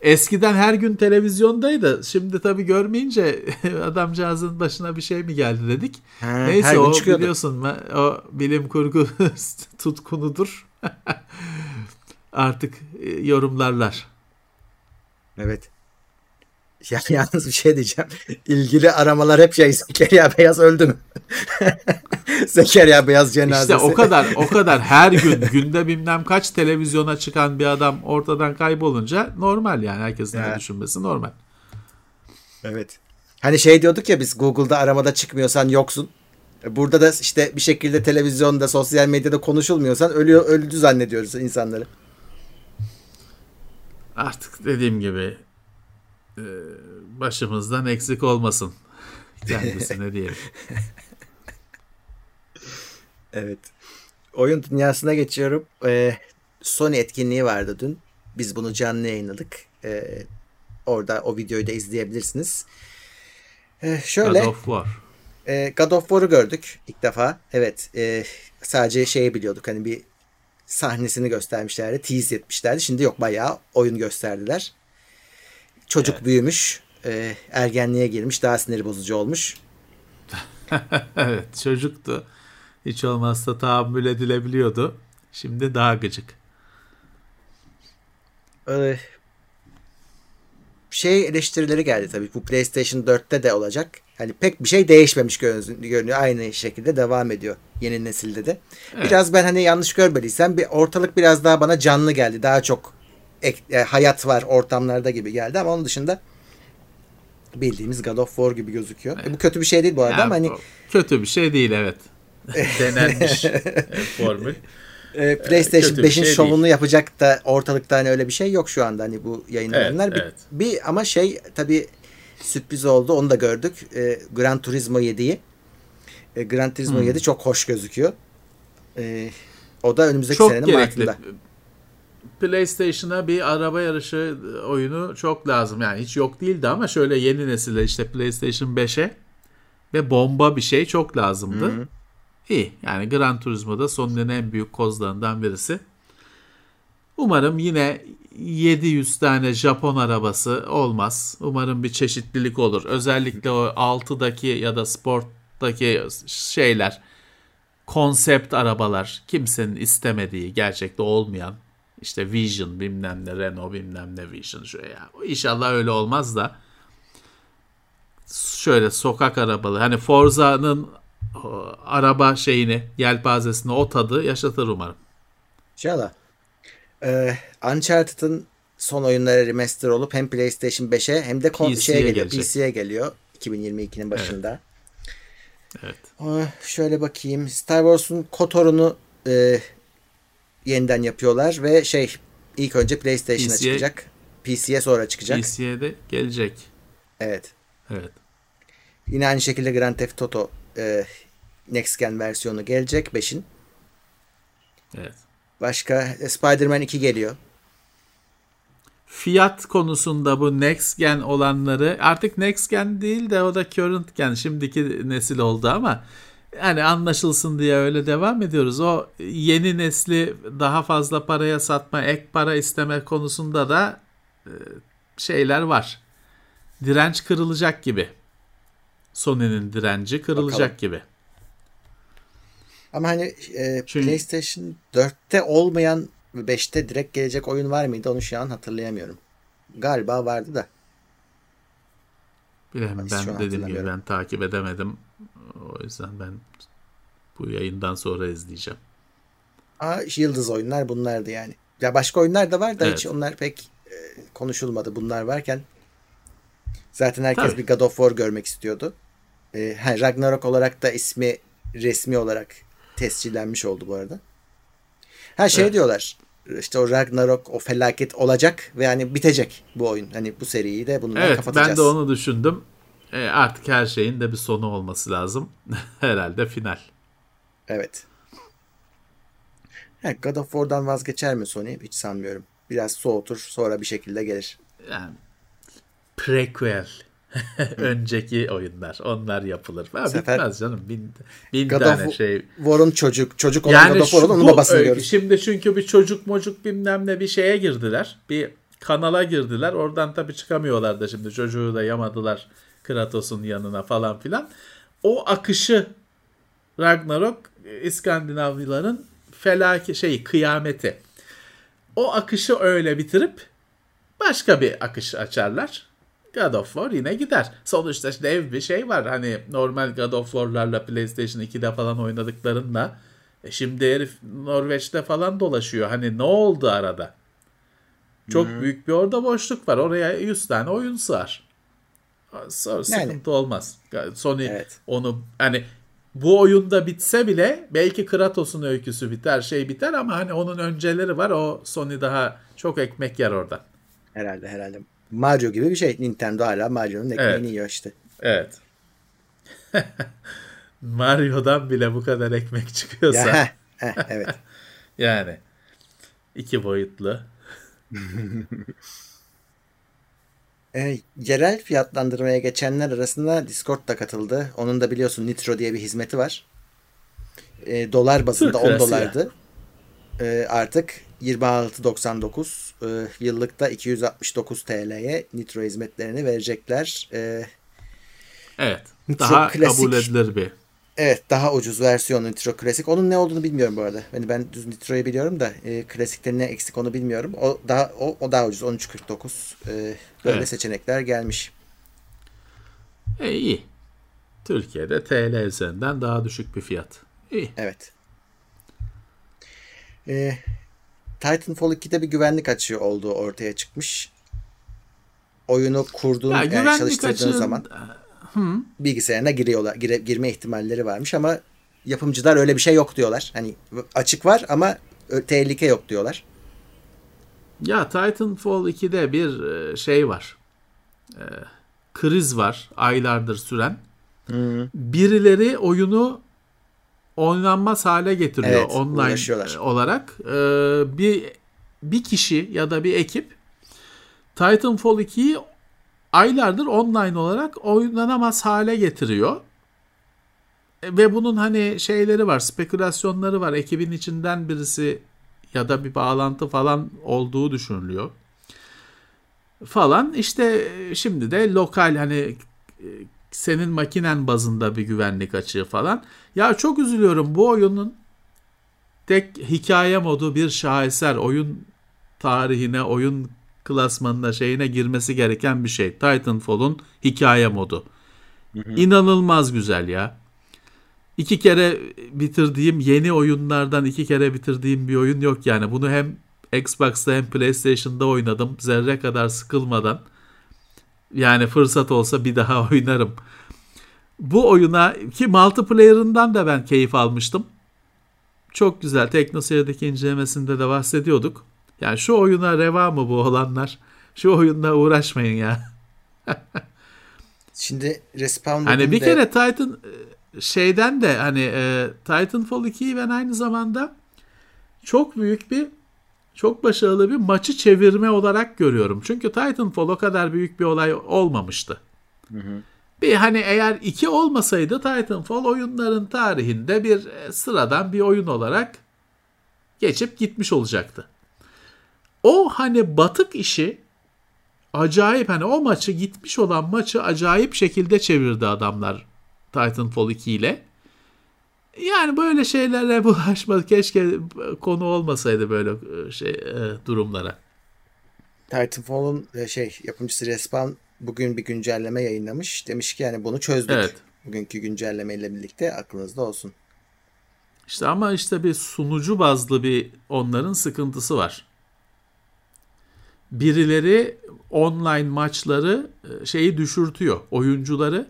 Eskiden her gün televizyondaydı. Şimdi tabii görmeyince adamcağızın başına bir şey mi geldi dedik. Ha, Neyse o biliyorsun o bilim kurgu tutkunudur. Artık e, yorumlarlar.
Evet. Ya yalnız bir şey diyeceğim. İlgili aramalar hep şey Zekeriya Beyaz öldü mü? Zekeriya Beyaz cenazesi.
İşte o kadar o kadar her gün günde bilmem kaç televizyona çıkan bir adam ortadan kaybolunca normal yani herkesin evet. düşünmesi normal.
Evet. Hani şey diyorduk ya biz Google'da aramada çıkmıyorsan yoksun. Burada da işte bir şekilde televizyonda, sosyal medyada konuşulmuyorsan ölüyor, öldü zannediyoruz insanları.
Artık dediğim gibi e, başımızdan eksik olmasın kendisine diyelim.
evet. Oyun dünyasına geçiyorum. Ee, Sony etkinliği vardı dün. Biz bunu canlı yayınladık. Ee, orada o videoyu da izleyebilirsiniz. Ee, şöyle. God of War. E, God of War'u gördük ilk defa. Evet. E, sadece şeyi biliyorduk. Hani bir sahnesini göstermişlerdi. Tease etmişlerdi. Şimdi yok bayağı oyun gösterdiler. Çocuk evet. büyümüş. E, ergenliğe girmiş. Daha sinir bozucu olmuş.
evet çocuktu. Hiç olmazsa tahammül edilebiliyordu. Şimdi daha gıcık.
Ee, şey eleştirileri geldi tabii. Bu PlayStation 4'te de olacak. Hani pek bir şey değişmemiş görünüyor. Aynı şekilde devam ediyor yeni nesilde de. Evet. Biraz ben hani yanlış görmediysem bir ortalık biraz daha bana canlı geldi. Daha çok ek, e, hayat var ortamlarda gibi geldi ama onun dışında bildiğimiz God of War gibi gözüküyor. Evet. E, bu kötü bir şey değil bu arada yani, ama hani
kötü bir şey değil evet. Denenmiş formül.
E, PlayStation 5'in şey şovunu değil. yapacak da ortalıkta hani öyle bir şey yok şu anda hani bu yayınlananlar. Evet, bir, evet. bir ama şey tabii sürpriz oldu. Onu da gördük. E, Gran Turismo 7'yi. E, Gran Turismo hmm. 7 çok hoş gözüküyor. E, o da önümüzdeki çok senenin gerekli. Mart'ında.
PlayStation'a bir araba yarışı oyunu çok lazım. Yani hiç yok değildi ama şöyle yeni nesile işte PlayStation 5'e ve bomba bir şey çok lazımdı. Hı-hı. İyi. Yani Gran Turismo'da Sony'nin en büyük kozlarından birisi. Umarım yine 700 tane Japon arabası olmaz. Umarım bir çeşitlilik olur. Özellikle o 6'daki ya da sporttaki şeyler konsept arabalar kimsenin istemediği gerçekte olmayan işte Vision bilmem ne Renault bilmem ne Vision şu ya. İnşallah öyle olmaz da şöyle sokak arabalı hani Forza'nın araba şeyini yelpazesini o tadı yaşatır umarım.
İnşallah. Ee, Uncharted'ın son oyunları remaster olup hem PlayStation 5'e hem de PC'ye şeye geliyor, gelecek. PC'ye geliyor 2022'nin başında.
Evet.
evet. Ee, şöyle bakayım. Star Wars'un KOTOR'unu e, yeniden yapıyorlar ve şey ilk önce PlayStation'a PC'ye, çıkacak. PC'ye sonra çıkacak.
PC'ye de gelecek.
Evet.
Evet.
Yine aynı şekilde Grand Theft Auto e, Next Gen versiyonu gelecek 5'in.
Evet.
Başka e, Spider-Man 2 geliyor.
Fiyat konusunda bu next gen olanları artık next gen değil de o da current gen şimdiki nesil oldu ama yani anlaşılsın diye öyle devam ediyoruz. O yeni nesli daha fazla paraya satma, ek para isteme konusunda da e, şeyler var. Direnç kırılacak gibi. Sony'nin direnci kırılacak Bakalım. gibi.
Ama hani e, Çünkü... PlayStation 4'te olmayan 5'te direkt gelecek oyun var mıydı onu şu an hatırlayamıyorum. Galiba vardı da.
Bilmiyorum ben dediğim gibi ben takip edemedim. O yüzden ben bu yayından sonra izleyeceğim.
Aa, yıldız oyunlar bunlardı yani. Ya başka oyunlar da var da evet. hiç onlar pek e, konuşulmadı bunlar varken. Zaten herkes Tabii. bir God of War görmek istiyordu. E, Ragnarok olarak da ismi resmi olarak tescillenmiş oldu bu arada. Ha şey evet. diyorlar. İşte o Ragnarok o felaket olacak ve yani bitecek bu oyun. Hani bu seriyi de bununla evet, kapatacağız.
Evet ben de onu düşündüm. E, artık her şeyin de bir sonu olması lazım. Herhalde final.
Evet. Ha, God of War'dan vazgeçer mi Sony? Hiç sanmıyorum. Biraz soğutur sonra bir şekilde gelir.
Yani prequel önceki oyunlar. Onlar yapılır. Ha, Sefer, bitmez canım. Bin, bin God tane of şey.
War'un çocuk. Çocuk olan yani God of War'un onun babasını
görürüz. Şimdi çünkü bir çocuk mocuk bilmem ne bir şeye girdiler. Bir kanala girdiler. Oradan tabii çıkamıyorlar da şimdi çocuğu da yamadılar Kratos'un yanına falan filan. O akışı Ragnarok İskandinavlıların felaki şey kıyameti. O akışı öyle bitirip başka bir akış açarlar. God of War yine gider. Sonuçta dev bir şey var. Hani normal God of War'larla PlayStation 2'de falan oynadıklarınla e şimdi herif Norveç'te falan dolaşıyor. Hani ne oldu arada? Çok hmm. büyük bir orada boşluk var. Oraya 100 tane oyun sığar. Sonra yani. sıkıntı olmaz. Sony evet. onu hani bu oyunda bitse bile belki Kratos'un öyküsü biter, şey biter ama hani onun önceleri var. O Sony daha çok ekmek yer orada.
Herhalde herhalde. Mario gibi bir şey. Nintendo hala Mario'nun ekmeğini evet. yiyor işte.
Evet. Mario'dan bile bu kadar ekmek çıkıyorsa. Ya,
heh, evet.
yani iki boyutlu.
e, yerel fiyatlandırmaya geçenler arasında Discord da katıldı. Onun da biliyorsun Nitro diye bir hizmeti var. E, dolar bazında 10 dolardı. E, artık 26.99 e, yıllıkta 269 TL'ye Nitro hizmetlerini verecekler.
E, evet. Nitro daha klasik, kabul edilir bir.
Evet daha ucuz versiyonu Nitro Klasik. Onun ne olduğunu bilmiyorum bu arada. Yani ben düz Nitro'yu biliyorum da e, Klasik'te ne eksik onu bilmiyorum. O daha o, o daha ucuz 13.49. E, böyle evet. seçenekler gelmiş.
E, iyi. Türkiye'de TL üzerinden daha düşük bir fiyat. İyi.
Evet. E, Titanfall 2'de bir güvenlik açığı olduğu ortaya çıkmış. Oyunu kurduğun, ya, yani çalıştırdığın açığın... zaman Hı. bilgisayarına giriyorlar, gire, girme ihtimalleri varmış ama yapımcılar öyle bir şey yok diyorlar. Hani açık var ama tehlike yok diyorlar.
Ya Titanfall 2'de bir e, şey var. E, kriz var aylardır süren. Hı. Birileri oyunu oynanmaz hale getiriyor evet, online olarak. Ee, bir bir kişi ya da bir ekip Titanfall 2'yi aylardır online olarak oynanamaz hale getiriyor. E, ve bunun hani şeyleri var, spekülasyonları var. Ekibin içinden birisi ya da bir bağlantı falan olduğu düşünülüyor. Falan işte e, şimdi de lokal hani e, senin makinen bazında bir güvenlik açığı falan. Ya çok üzülüyorum bu oyunun tek hikaye modu bir şaheser oyun tarihine, oyun klasmanına şeyine girmesi gereken bir şey. Titanfall'un hikaye modu. Hı hı. İnanılmaz güzel ya. İki kere bitirdiğim yeni oyunlardan iki kere bitirdiğim bir oyun yok yani. Bunu hem Xbox'ta hem PlayStation'da oynadım. Zerre kadar sıkılmadan. Yani fırsat olsa bir daha oynarım. Bu oyuna ki multiplayer'ından da ben keyif almıştım. Çok güzel. TeknoSeyir'deki incelemesinde de bahsediyorduk. Yani şu oyuna reva mı bu olanlar? Şu oyunla uğraşmayın ya.
Şimdi Respawn
Hani bir de... kere Titan e, şeyden de hani e, Titanfall 2'yi ben aynı zamanda çok büyük bir çok başarılı bir maçı çevirme olarak görüyorum. Çünkü Titanfall o kadar büyük bir olay olmamıştı. Hı hı. Bir hani eğer iki olmasaydı Titanfall oyunların tarihinde bir e, sıradan bir oyun olarak geçip gitmiş olacaktı. O hani batık işi acayip hani o maçı gitmiş olan maçı acayip şekilde çevirdi adamlar Titanfall 2 ile. Yani böyle şeylerle bulaşmadı. Keşke konu olmasaydı böyle e, şey e, durumlara.
Titanfall'un e, şey yapımcısı Respawn bugün bir güncelleme yayınlamış. Demiş ki yani bunu çözdük. Evet. Bugünkü güncellemeyle birlikte aklınızda olsun.
İşte ama işte bir sunucu bazlı bir onların sıkıntısı var. Birileri online maçları şeyi düşürtüyor. Oyuncuları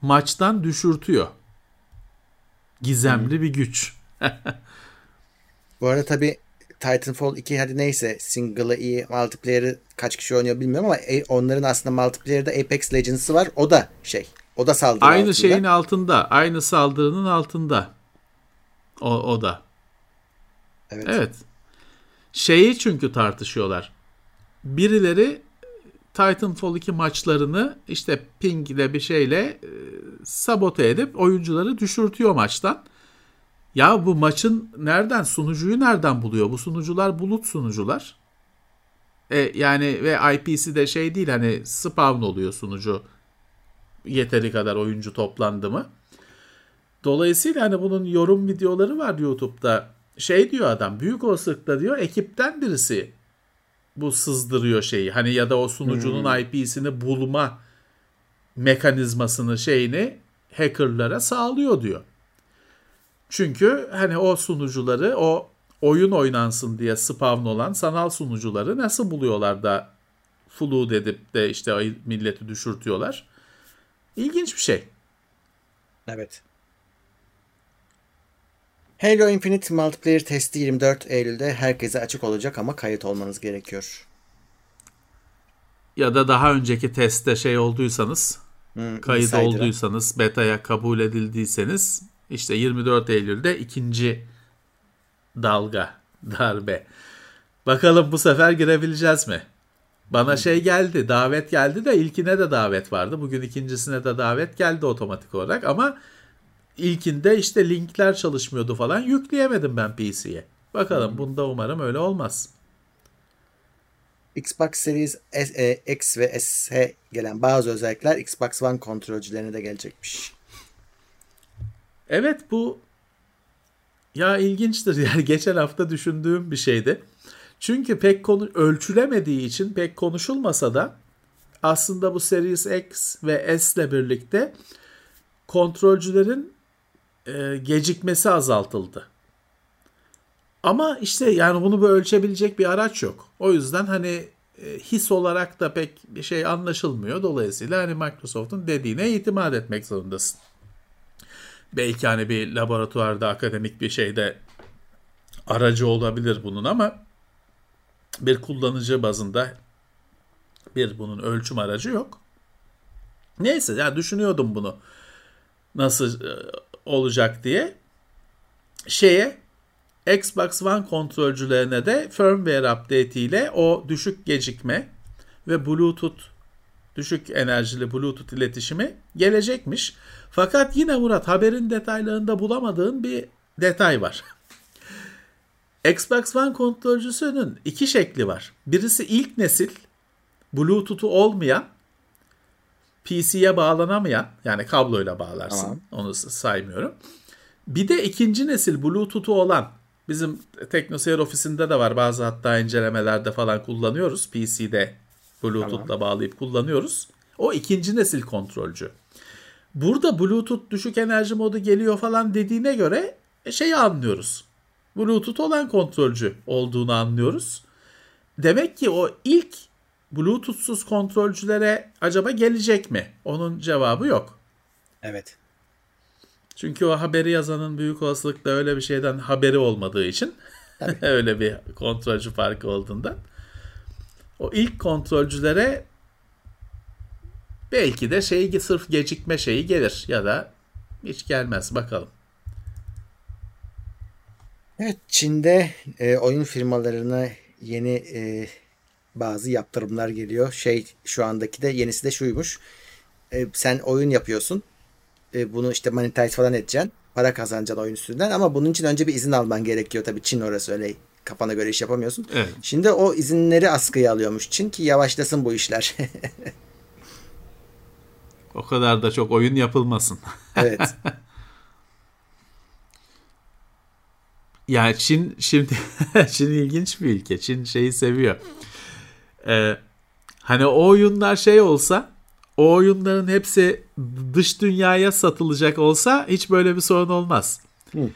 maçtan düşürtüyor. Gizemli hmm. bir güç.
Bu arada tabii Titanfall 2 hadi neyse single'ı iyi multiplayer'ı kaç kişi oynuyor bilmiyorum ama onların aslında multiplayer'da Apex Legends'ı var. O da şey. O da saldırı
Aynı altında. şeyin altında. Aynı saldırının altında. O, o da. Evet. Evet. Şeyi çünkü tartışıyorlar. Birileri Titanfall 2 maçlarını işte ping ile bir şeyle e, sabote edip oyuncuları düşürtüyor maçtan. Ya bu maçın nereden sunucuyu nereden buluyor? Bu sunucular bulut sunucular. E, yani ve IP'si de şey değil hani spawn oluyor sunucu yeteri kadar oyuncu toplandı mı. Dolayısıyla hani bunun yorum videoları var YouTube'da. Şey diyor adam büyük olasılıkla diyor ekipten birisi bu sızdırıyor şeyi. Hani ya da o sunucunun hmm. IP'sini bulma mekanizmasını şeyini hackerlara sağlıyor diyor. Çünkü hani o sunucuları o oyun oynansın diye spawn olan sanal sunucuları nasıl buluyorlar da flood edip de işte milleti düşürtüyorlar. İlginç bir şey.
Evet. Halo Infinite Multiplayer testi 24 Eylül'de herkese açık olacak ama kayıt olmanız gerekiyor.
Ya da daha önceki testte şey olduysanız, hmm, kayıt insider'a. olduysanız, beta'ya kabul edildiyseniz işte 24 Eylül'de ikinci dalga, darbe. Bakalım bu sefer girebileceğiz mi? Bana şey geldi, davet geldi de ilkine de davet vardı. Bugün ikincisine de davet geldi otomatik olarak ama ilkinde işte linkler çalışmıyordu falan yükleyemedim ben PC'ye. Bakalım bunda umarım öyle olmaz.
Xbox Series S, e, X ve S'e gelen bazı özellikler Xbox One kontrolcülerine de gelecekmiş.
Evet bu ya ilginçtir yani geçen hafta düşündüğüm bir şeydi. Çünkü pek konu ölçülemediği için pek konuşulmasa da aslında bu Series X ve S ile birlikte kontrolcülerin e, gecikmesi azaltıldı. Ama işte yani bunu böyle ölçebilecek bir araç yok. O yüzden hani e, his olarak da pek bir şey anlaşılmıyor. Dolayısıyla hani Microsoft'un dediğine itimat etmek zorundasın. Belki hani bir laboratuvarda akademik bir şeyde aracı olabilir bunun ama bir kullanıcı bazında bir bunun ölçüm aracı yok. Neyse ya düşünüyordum bunu nasıl e, olacak diye. Şeye Xbox One kontrolcülerine de firmware update ile o düşük gecikme ve Bluetooth düşük enerjili Bluetooth iletişimi gelecekmiş. Fakat yine Murat haberin detaylarında bulamadığın bir detay var. Xbox One kontrolcüsünün iki şekli var. Birisi ilk nesil Bluetooth'u olmayan PC'ye bağlanamayan yani kabloyla bağlarsın. Tamam. Onu saymıyorum. Bir de ikinci nesil Bluetooth'u olan bizim TeknoSeyir ofisinde de var. Bazı hatta incelemelerde falan kullanıyoruz. PC'de Bluetooth'la tamam. bağlayıp kullanıyoruz. O ikinci nesil kontrolcü. Burada Bluetooth düşük enerji modu geliyor falan dediğine göre e, şeyi anlıyoruz. Bluetooth olan kontrolcü olduğunu anlıyoruz. Demek ki o ilk Bluetooth'suz kontrolcülere acaba gelecek mi? Onun cevabı yok.
Evet.
Çünkü o haberi yazanın büyük olasılıkla öyle bir şeyden haberi olmadığı için öyle bir kontrolcü farkı olduğundan o ilk kontrolcülere belki de şey sırf gecikme şeyi gelir ya da hiç gelmez bakalım.
Evet Çin'de e, oyun firmalarına yeni e, bazı yaptırımlar geliyor. Şey şu andaki de yenisi de şuymuş. E, sen oyun yapıyorsun. E, bunu işte monetize falan edeceksin. Para kazanacaksın oyun üstünden ama bunun için önce bir izin alman gerekiyor. Tabii Çin orası öyle kafana göre iş yapamıyorsun. Evet. Şimdi o izinleri askıya alıyormuş Çin ki yavaşlasın bu işler.
o kadar da çok oyun yapılmasın.
evet.
Yani Çin şimdi Çin ilginç bir ülke. Çin şeyi seviyor. Ee, hani o oyunlar şey olsa o oyunların hepsi dış dünyaya satılacak olsa hiç böyle bir sorun olmaz. Hı.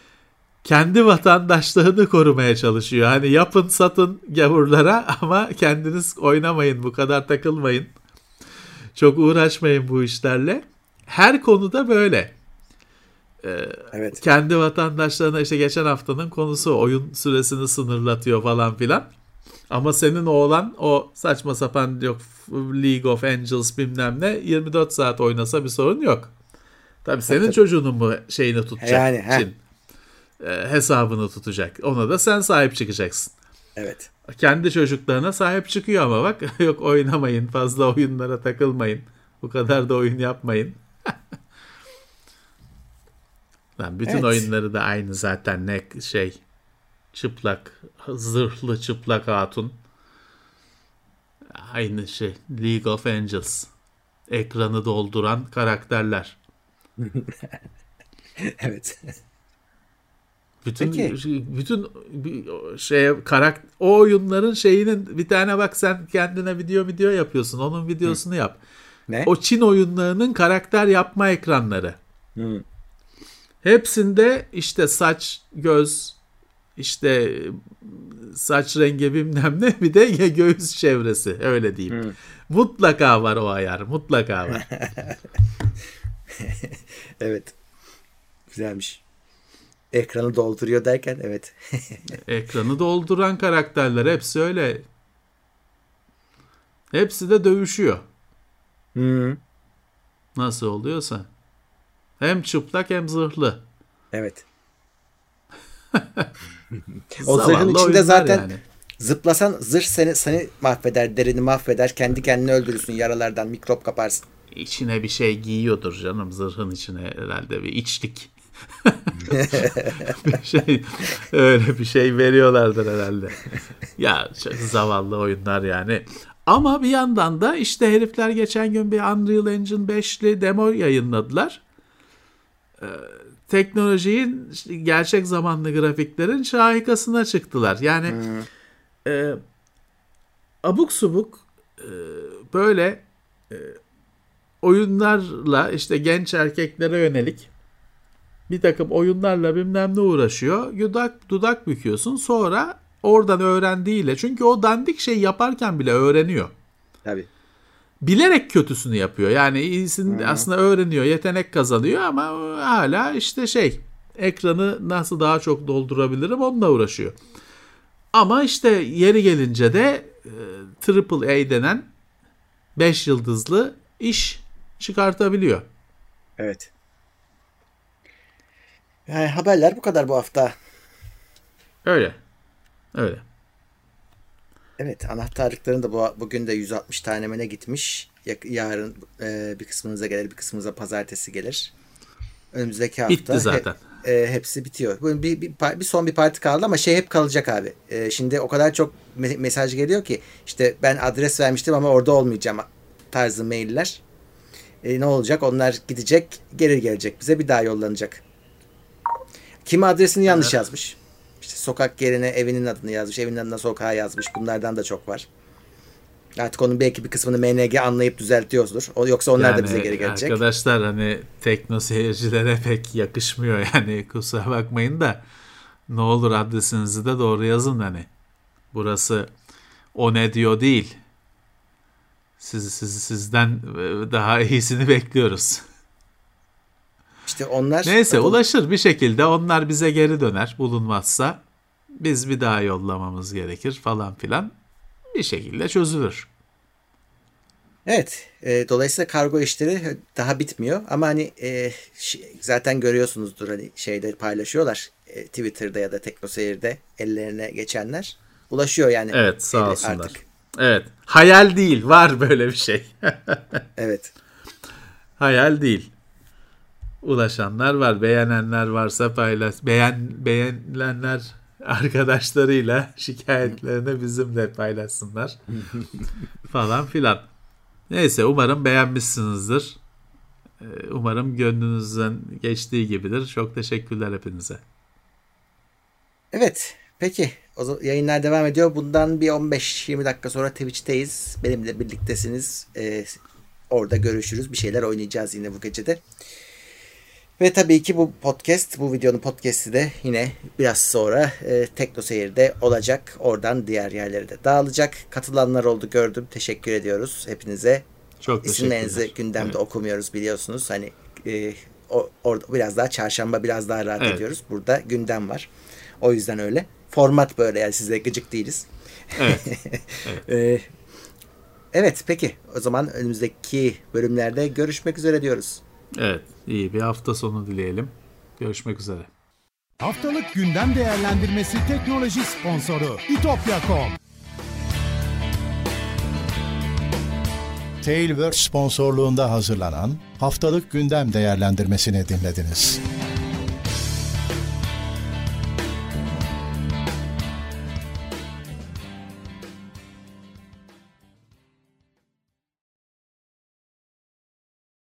Kendi vatandaşlığını korumaya çalışıyor. Hani yapın satın gavurlara ama kendiniz oynamayın bu kadar takılmayın. Çok uğraşmayın bu işlerle. Her konuda böyle. Ee, evet. Kendi vatandaşlarına işte geçen haftanın konusu oyun süresini sınırlatıyor falan filan. Ama senin oğlan o saçma sapan yok League of Angels bilmem ne 24 saat oynasa bir sorun yok. Tabii senin Tabii. çocuğunun mu şeyini tutacak yani, için e, hesabını tutacak. Ona da sen sahip çıkacaksın.
Evet.
Kendi çocuklarına sahip çıkıyor ama bak yok oynamayın fazla oyunlara takılmayın. Bu kadar da oyun yapmayın. Lan bütün evet. oyunları da aynı zaten ne şey çıplak zırhlı çıplak hatun. Aynı şey. League of Angels. Ekranı dolduran karakterler.
evet.
Bütün Peki. bütün şey karak o oyunların şeyinin bir tane bak sen kendine video video yapıyorsun. Onun videosunu Hı. yap. Ne? O Çin oyunlarının karakter yapma ekranları. Hı. Hepsinde işte saç, göz, işte saç rengi bilmem ne bir de göğüs çevresi öyle diyeyim. Hı. Mutlaka var o ayar mutlaka var.
evet. Güzelmiş. Ekranı dolduruyor derken evet.
Ekranı dolduran karakterler hepsi öyle. Hepsi de dövüşüyor. Hı. Nasıl oluyorsa. Hem çıplak hem zırhlı.
Evet. O zırhın içinde zaten yani. zıplasan zırh seni seni mahveder, derini mahveder, kendi kendini öldürürsün yaralardan, mikrop kaparsın.
İçine bir şey giyiyordur canım zırhın içine herhalde bir içlik. şey öyle bir şey veriyorlardır herhalde. Ya çok zavallı oyunlar yani. Ama bir yandan da işte herifler geçen gün bir Unreal Engine 5'li demo yayınladılar. Ee, teknolojinin gerçek zamanlı grafiklerin şahikasına çıktılar. Yani hmm. e, abuk subuk e, böyle e, oyunlarla işte genç erkeklere yönelik bir takım oyunlarla bilmem ne uğraşıyor. Dudak, dudak büküyorsun sonra oradan öğrendiğiyle çünkü o dandik şey yaparken bile öğreniyor.
Tabii.
Bilerek kötüsünü yapıyor. Yani iyisini Hı-hı. aslında öğreniyor, yetenek kazanıyor ama hala işte şey ekranı nasıl daha çok doldurabilirim onunla uğraşıyor. Ama işte yeri gelince de e, A denen 5 yıldızlı iş çıkartabiliyor.
Evet. Yani haberler bu kadar bu hafta.
Öyle. Öyle.
Evet anahtarlıkların da bu, bugün de 160 tanemene gitmiş. Yarın e, bir kısmınıza gelir bir kısmınıza pazartesi gelir. Önümüzdeki hafta.
Bitti zaten.
He, e, hepsi bitiyor. Bir, bir, bir, bir son bir parti kaldı ama şey hep kalacak abi. E, şimdi o kadar çok me- mesaj geliyor ki işte ben adres vermiştim ama orada olmayacağım tarzı mailler. E, ne olacak? Onlar gidecek geri gelecek bize bir daha yollanacak. Kimi adresini yanlış evet. yazmış. İşte sokak yerine evinin adını yazmış. Evinin adına sokağa yazmış. Bunlardan da çok var. Artık onun belki bir kısmını MNG anlayıp düzeltiyordur. O, yoksa onlar yani, da bize geri gelecek.
Arkadaşlar hani tekno seyircilere pek yakışmıyor yani kusura bakmayın da ne olur adresinizi de doğru yazın hani. Burası o ne diyor değil. Siz, siz, sizden daha iyisini bekliyoruz.
İşte onlar...
Neyse adam... ulaşır bir şekilde onlar bize geri döner bulunmazsa biz bir daha yollamamız gerekir falan filan bir şekilde çözülür.
Evet. E, dolayısıyla kargo işleri daha bitmiyor ama hani e, zaten görüyorsunuzdur hani şeyde paylaşıyorlar e, Twitter'da ya da TeknoSeyir'de ellerine geçenler ulaşıyor yani.
Evet sağ olsunlar. Artık. Evet. Hayal değil var böyle bir şey.
evet.
Hayal değil ulaşanlar var. Beğenenler varsa paylaş. Beğen beğenilenler arkadaşlarıyla şikayetlerini bizimle paylaşsınlar. falan filan. Neyse umarım beğenmişsinizdir. Ee, umarım gönlünüzden geçtiği gibidir. Çok teşekkürler hepinize.
Evet. Peki. O zaman yayınlar devam ediyor. Bundan bir 15-20 dakika sonra Twitch'teyiz. Benimle birliktesiniz. Ee, orada görüşürüz. Bir şeyler oynayacağız yine bu gecede. Ve tabii ki bu podcast, bu videonun podcast'i de yine biraz sonra e, Tekno Seyir'de olacak. Oradan diğer yerlere de dağılacak. Katılanlar oldu gördüm. Teşekkür ediyoruz hepinize.
Çok
İsimlerinizi gündemde evet. okumuyoruz biliyorsunuz. Hani e, o, orada biraz daha çarşamba biraz daha rahat evet. ediyoruz. Burada gündem var. O yüzden öyle. Format böyle yani size gıcık değiliz.
Evet.
evet. e, evet peki o zaman önümüzdeki bölümlerde görüşmek üzere diyoruz.
Evet, iyi bir hafta sonu dileyelim. Görüşmek üzere.
Haftalık gündem değerlendirmesi teknoloji sponsoru itopya.com
Tailwords sponsorluğunda hazırlanan haftalık gündem değerlendirmesini dinlediniz.